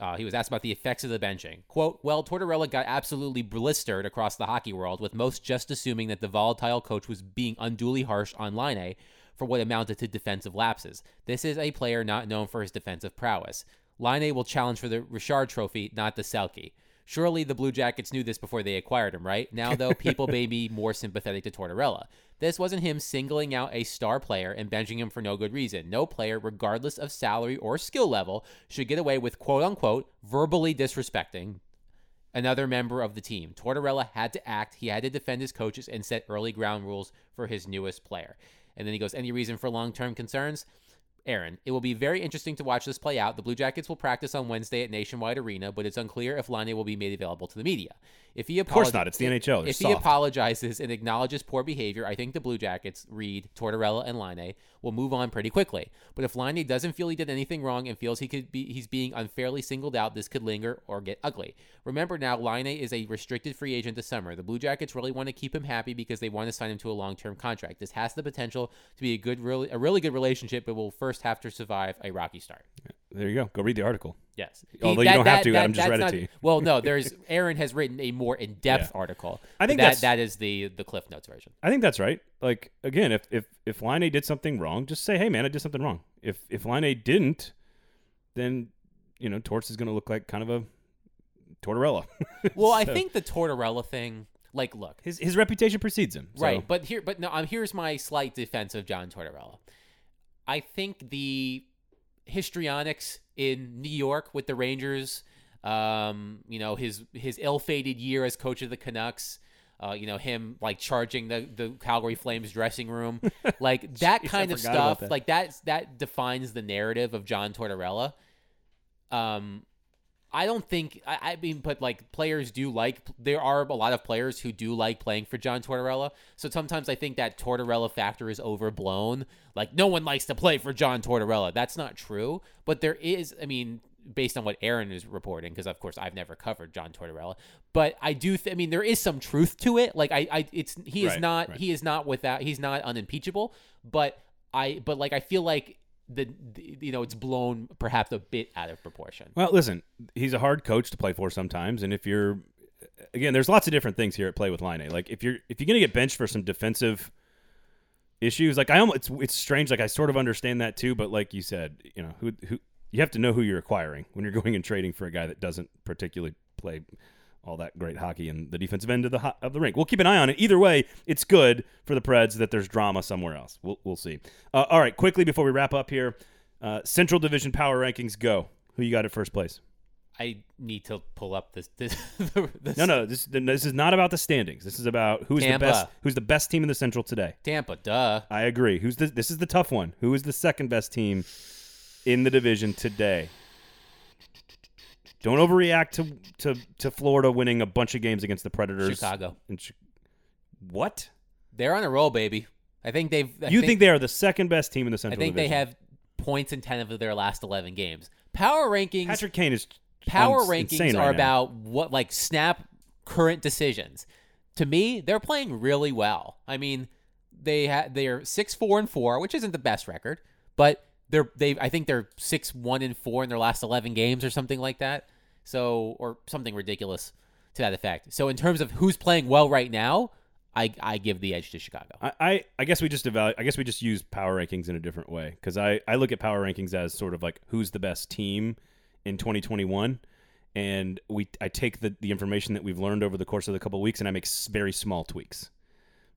Uh, he was asked about the effects of the benching. Quote, well, Tortorella got absolutely blistered across the hockey world, with most just assuming that the volatile coach was being unduly harsh on Laine for what amounted to defensive lapses. This is a player not known for his defensive prowess. Laine will challenge for the Richard Trophy, not the Selke. Surely the Blue Jackets knew this before they acquired him, right? Now, though, people may be more sympathetic to Tortorella. This wasn't him singling out a star player and benching him for no good reason. No player, regardless of salary or skill level, should get away with quote unquote verbally disrespecting another member of the team. Tortorella had to act, he had to defend his coaches and set early ground rules for his newest player. And then he goes, Any reason for long term concerns? Aaron, it will be very interesting to watch this play out. The Blue Jackets will practice on Wednesday at Nationwide Arena, but it's unclear if Laine will be made available to the media. If he of course not. It's the NHL. They're If he apologizes and acknowledges poor behavior, I think the Blue Jackets, Reed, Tortorella, and Laine will move on pretty quickly. But if Laine doesn't feel he did anything wrong and feels he could be he's being unfairly singled out, this could linger or get ugly. Remember now, Laine is a restricted free agent this summer. The Blue Jackets really want to keep him happy because they want to sign him to a long-term contract. This has the potential to be a good, really, a really good relationship, but will first have to survive a rocky start. There you go. Go read the article. Yes. Although you don't have to, I'm just read it to you. Well, no, there's Aaron has written a more in-depth Yeah. article. I think that's- that that is the the Cliff Notes version. I think that's right. Like again, if if if Laine did something wrong, just say, "Hey, man, I did something wrong." If if Laine didn't, then you know Torts is going to look like kind of a Tortorella. Well, I think the Tortorella thing, like, look, his his reputation precedes him. so- right, but here, but no, um, here's my slight defense of John Tortorella. I think the histrionics in New York with the Rangers, um, you know, his his ill-fated year as coach of the Canucks. Uh, you know him like charging the, the Calgary Flames dressing room, like that Jeez, kind of stuff. that. Like that that defines the narrative of John Tortorella. Um, I don't think I, I mean, but like players do like. There are a lot of players who do like playing for John Tortorella. So sometimes I think that Tortorella factor is overblown. Like no one likes to play for John Tortorella. That's not true. But there is. I mean, based on what Aaron is reporting, because of course I've never covered John Tortorella, but I do. Th- I mean, there is some truth to it. Like I, I it's he is Right, not right. he is not without he's not unimpeachable. But I but like I feel like. The, the you know it's blown perhaps a bit out of proportion. Well, listen, he's a hard coach to play for sometimes, and if you're again, there's lots of different things here at play with Laine. A. Like if you're if you're gonna get benched for some defensive issues, like I almost it's it's strange. Like I sort of understand that too, but like you said, you know who who you have to know who you're acquiring when you're going and trading for a guy that doesn't particularly play all that great hockey in the defensive end of the ho- of the rink. We'll keep an eye on it. Either way, it's good for the Preds that there's drama somewhere else. We'll we'll see. Uh, all right, quickly before we wrap up here, uh, Central Division power rankings go. Who you got at first place? I need to pull up this. this, this No, no, this this is not about the standings. This is about who's Tampa. the best who's the best team in the Central today. Tampa, duh. I agree. Who's the this is the tough one. Who is the second best team in the division today? Don't overreact to to to Florida winning a bunch of games against the Predators. Chicago. And Chi- what? They're on a roll, baby. I think they've. I you think, they are the second best team in the Central? I think they have points in ten of their last eleven games. Power rankings. Patrick Kane is power rankings insane are now. about what like snap current decisions. To me, they're playing really well. I mean, they ha- they're six four and four, which isn't the best record, but they're they I think they're six one and four in their last eleven games or something like that. So or something ridiculous to that effect. So in terms of who's playing well right now, I I give the edge to Chicago. I, I, I guess we just evaluate. I guess we just use power rankings in a different way because I, I look at power rankings as sort of like who's the best team in 2021, and we I take the, the information that we've learned over the course of the couple of weeks and I make very small tweaks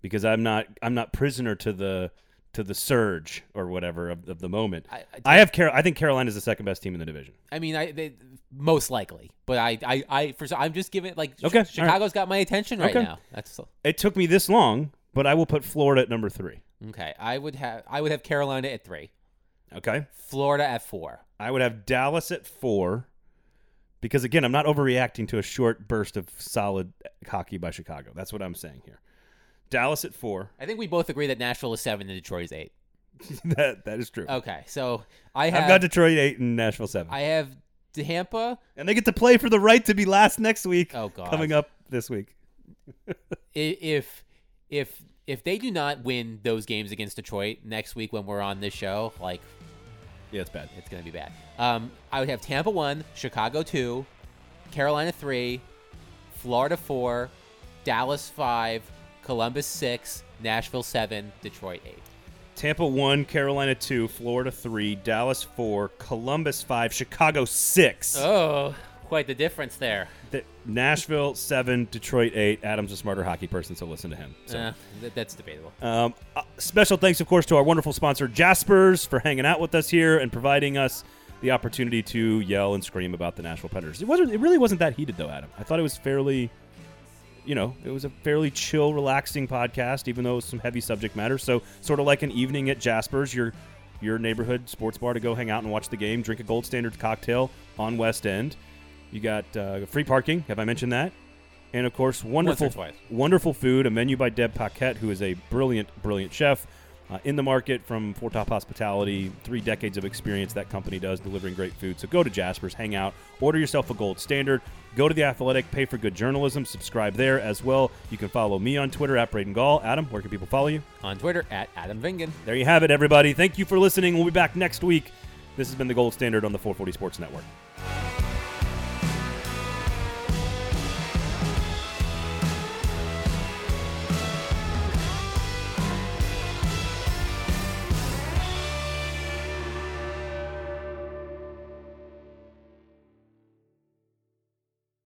because I'm not I'm not prisoner to the to the surge or whatever of, of the moment. I- I- I have Car- I think Carolina's the second best team in the division. I mean, I they, most likely, but I I I for I'm just giving like Okay, right. Chicago's got my attention right Okay. now. That's It took me this long, but I will put Florida at number three. okay. I would have I would have Carolina at three, Okay. Florida at four. I would have Dallas at four because again, I'm not overreacting to a short burst of solid hockey by Chicago. That's what I'm saying here. Dallas at four. I think we both agree that Nashville is seven and Detroit is eight. that that is true. Okay, so I have I've got Detroit eight and Nashville seven, I have Tampa. and they get to play for the right to be last next week. Oh god, coming up this week. I- if if if they do not win those games against Detroit next week when we're on this show, like Yeah, it's bad. it's gonna be bad. Um, I would have Tampa one, Chicago two, Carolina three, Florida four, Dallas five, Columbus six, Nashville seven, Detroit eight. Tampa one, Carolina two, Florida three, Dallas four, Columbus five, Chicago six. Oh, quite the difference there. Th- Nashville seven, Detroit eight. Adam's a smarter hockey person, so listen to him. So. Th- that's debatable. Um, uh, special thanks, of course, to our wonderful sponsor, Jaspers, for hanging out with us here and providing us the opportunity to yell and scream about the Nashville Predators. It wasn't. It really wasn't that heated, though, Adam. I thought it was fairly, you know, it was a fairly chill, relaxing podcast, even though it was some heavy subject matter. So, sort of like an evening at Jaspers, your your neighborhood sports bar to go hang out and watch the game, drink a gold standard cocktail on West End. You got uh, free parking. Have I mentioned that? And of course, wonderful, wonderful food. A menu by Deb Paquette, who is a brilliant, brilliant chef uh, in the market from Four Top Hospitality. Three decades of experience that company does delivering great food. So go to Jasper's, hang out, order yourself a gold standard. Go to the Athletic, pay for good journalism, subscribe there as well. You can follow me on Twitter at Braden Gall. Adam, where can people follow you? On Twitter at Adam Vingan. There you have it, everybody. Thank you for listening. We'll be back next week. This has been the Gold Standard on the 440 Sports Network.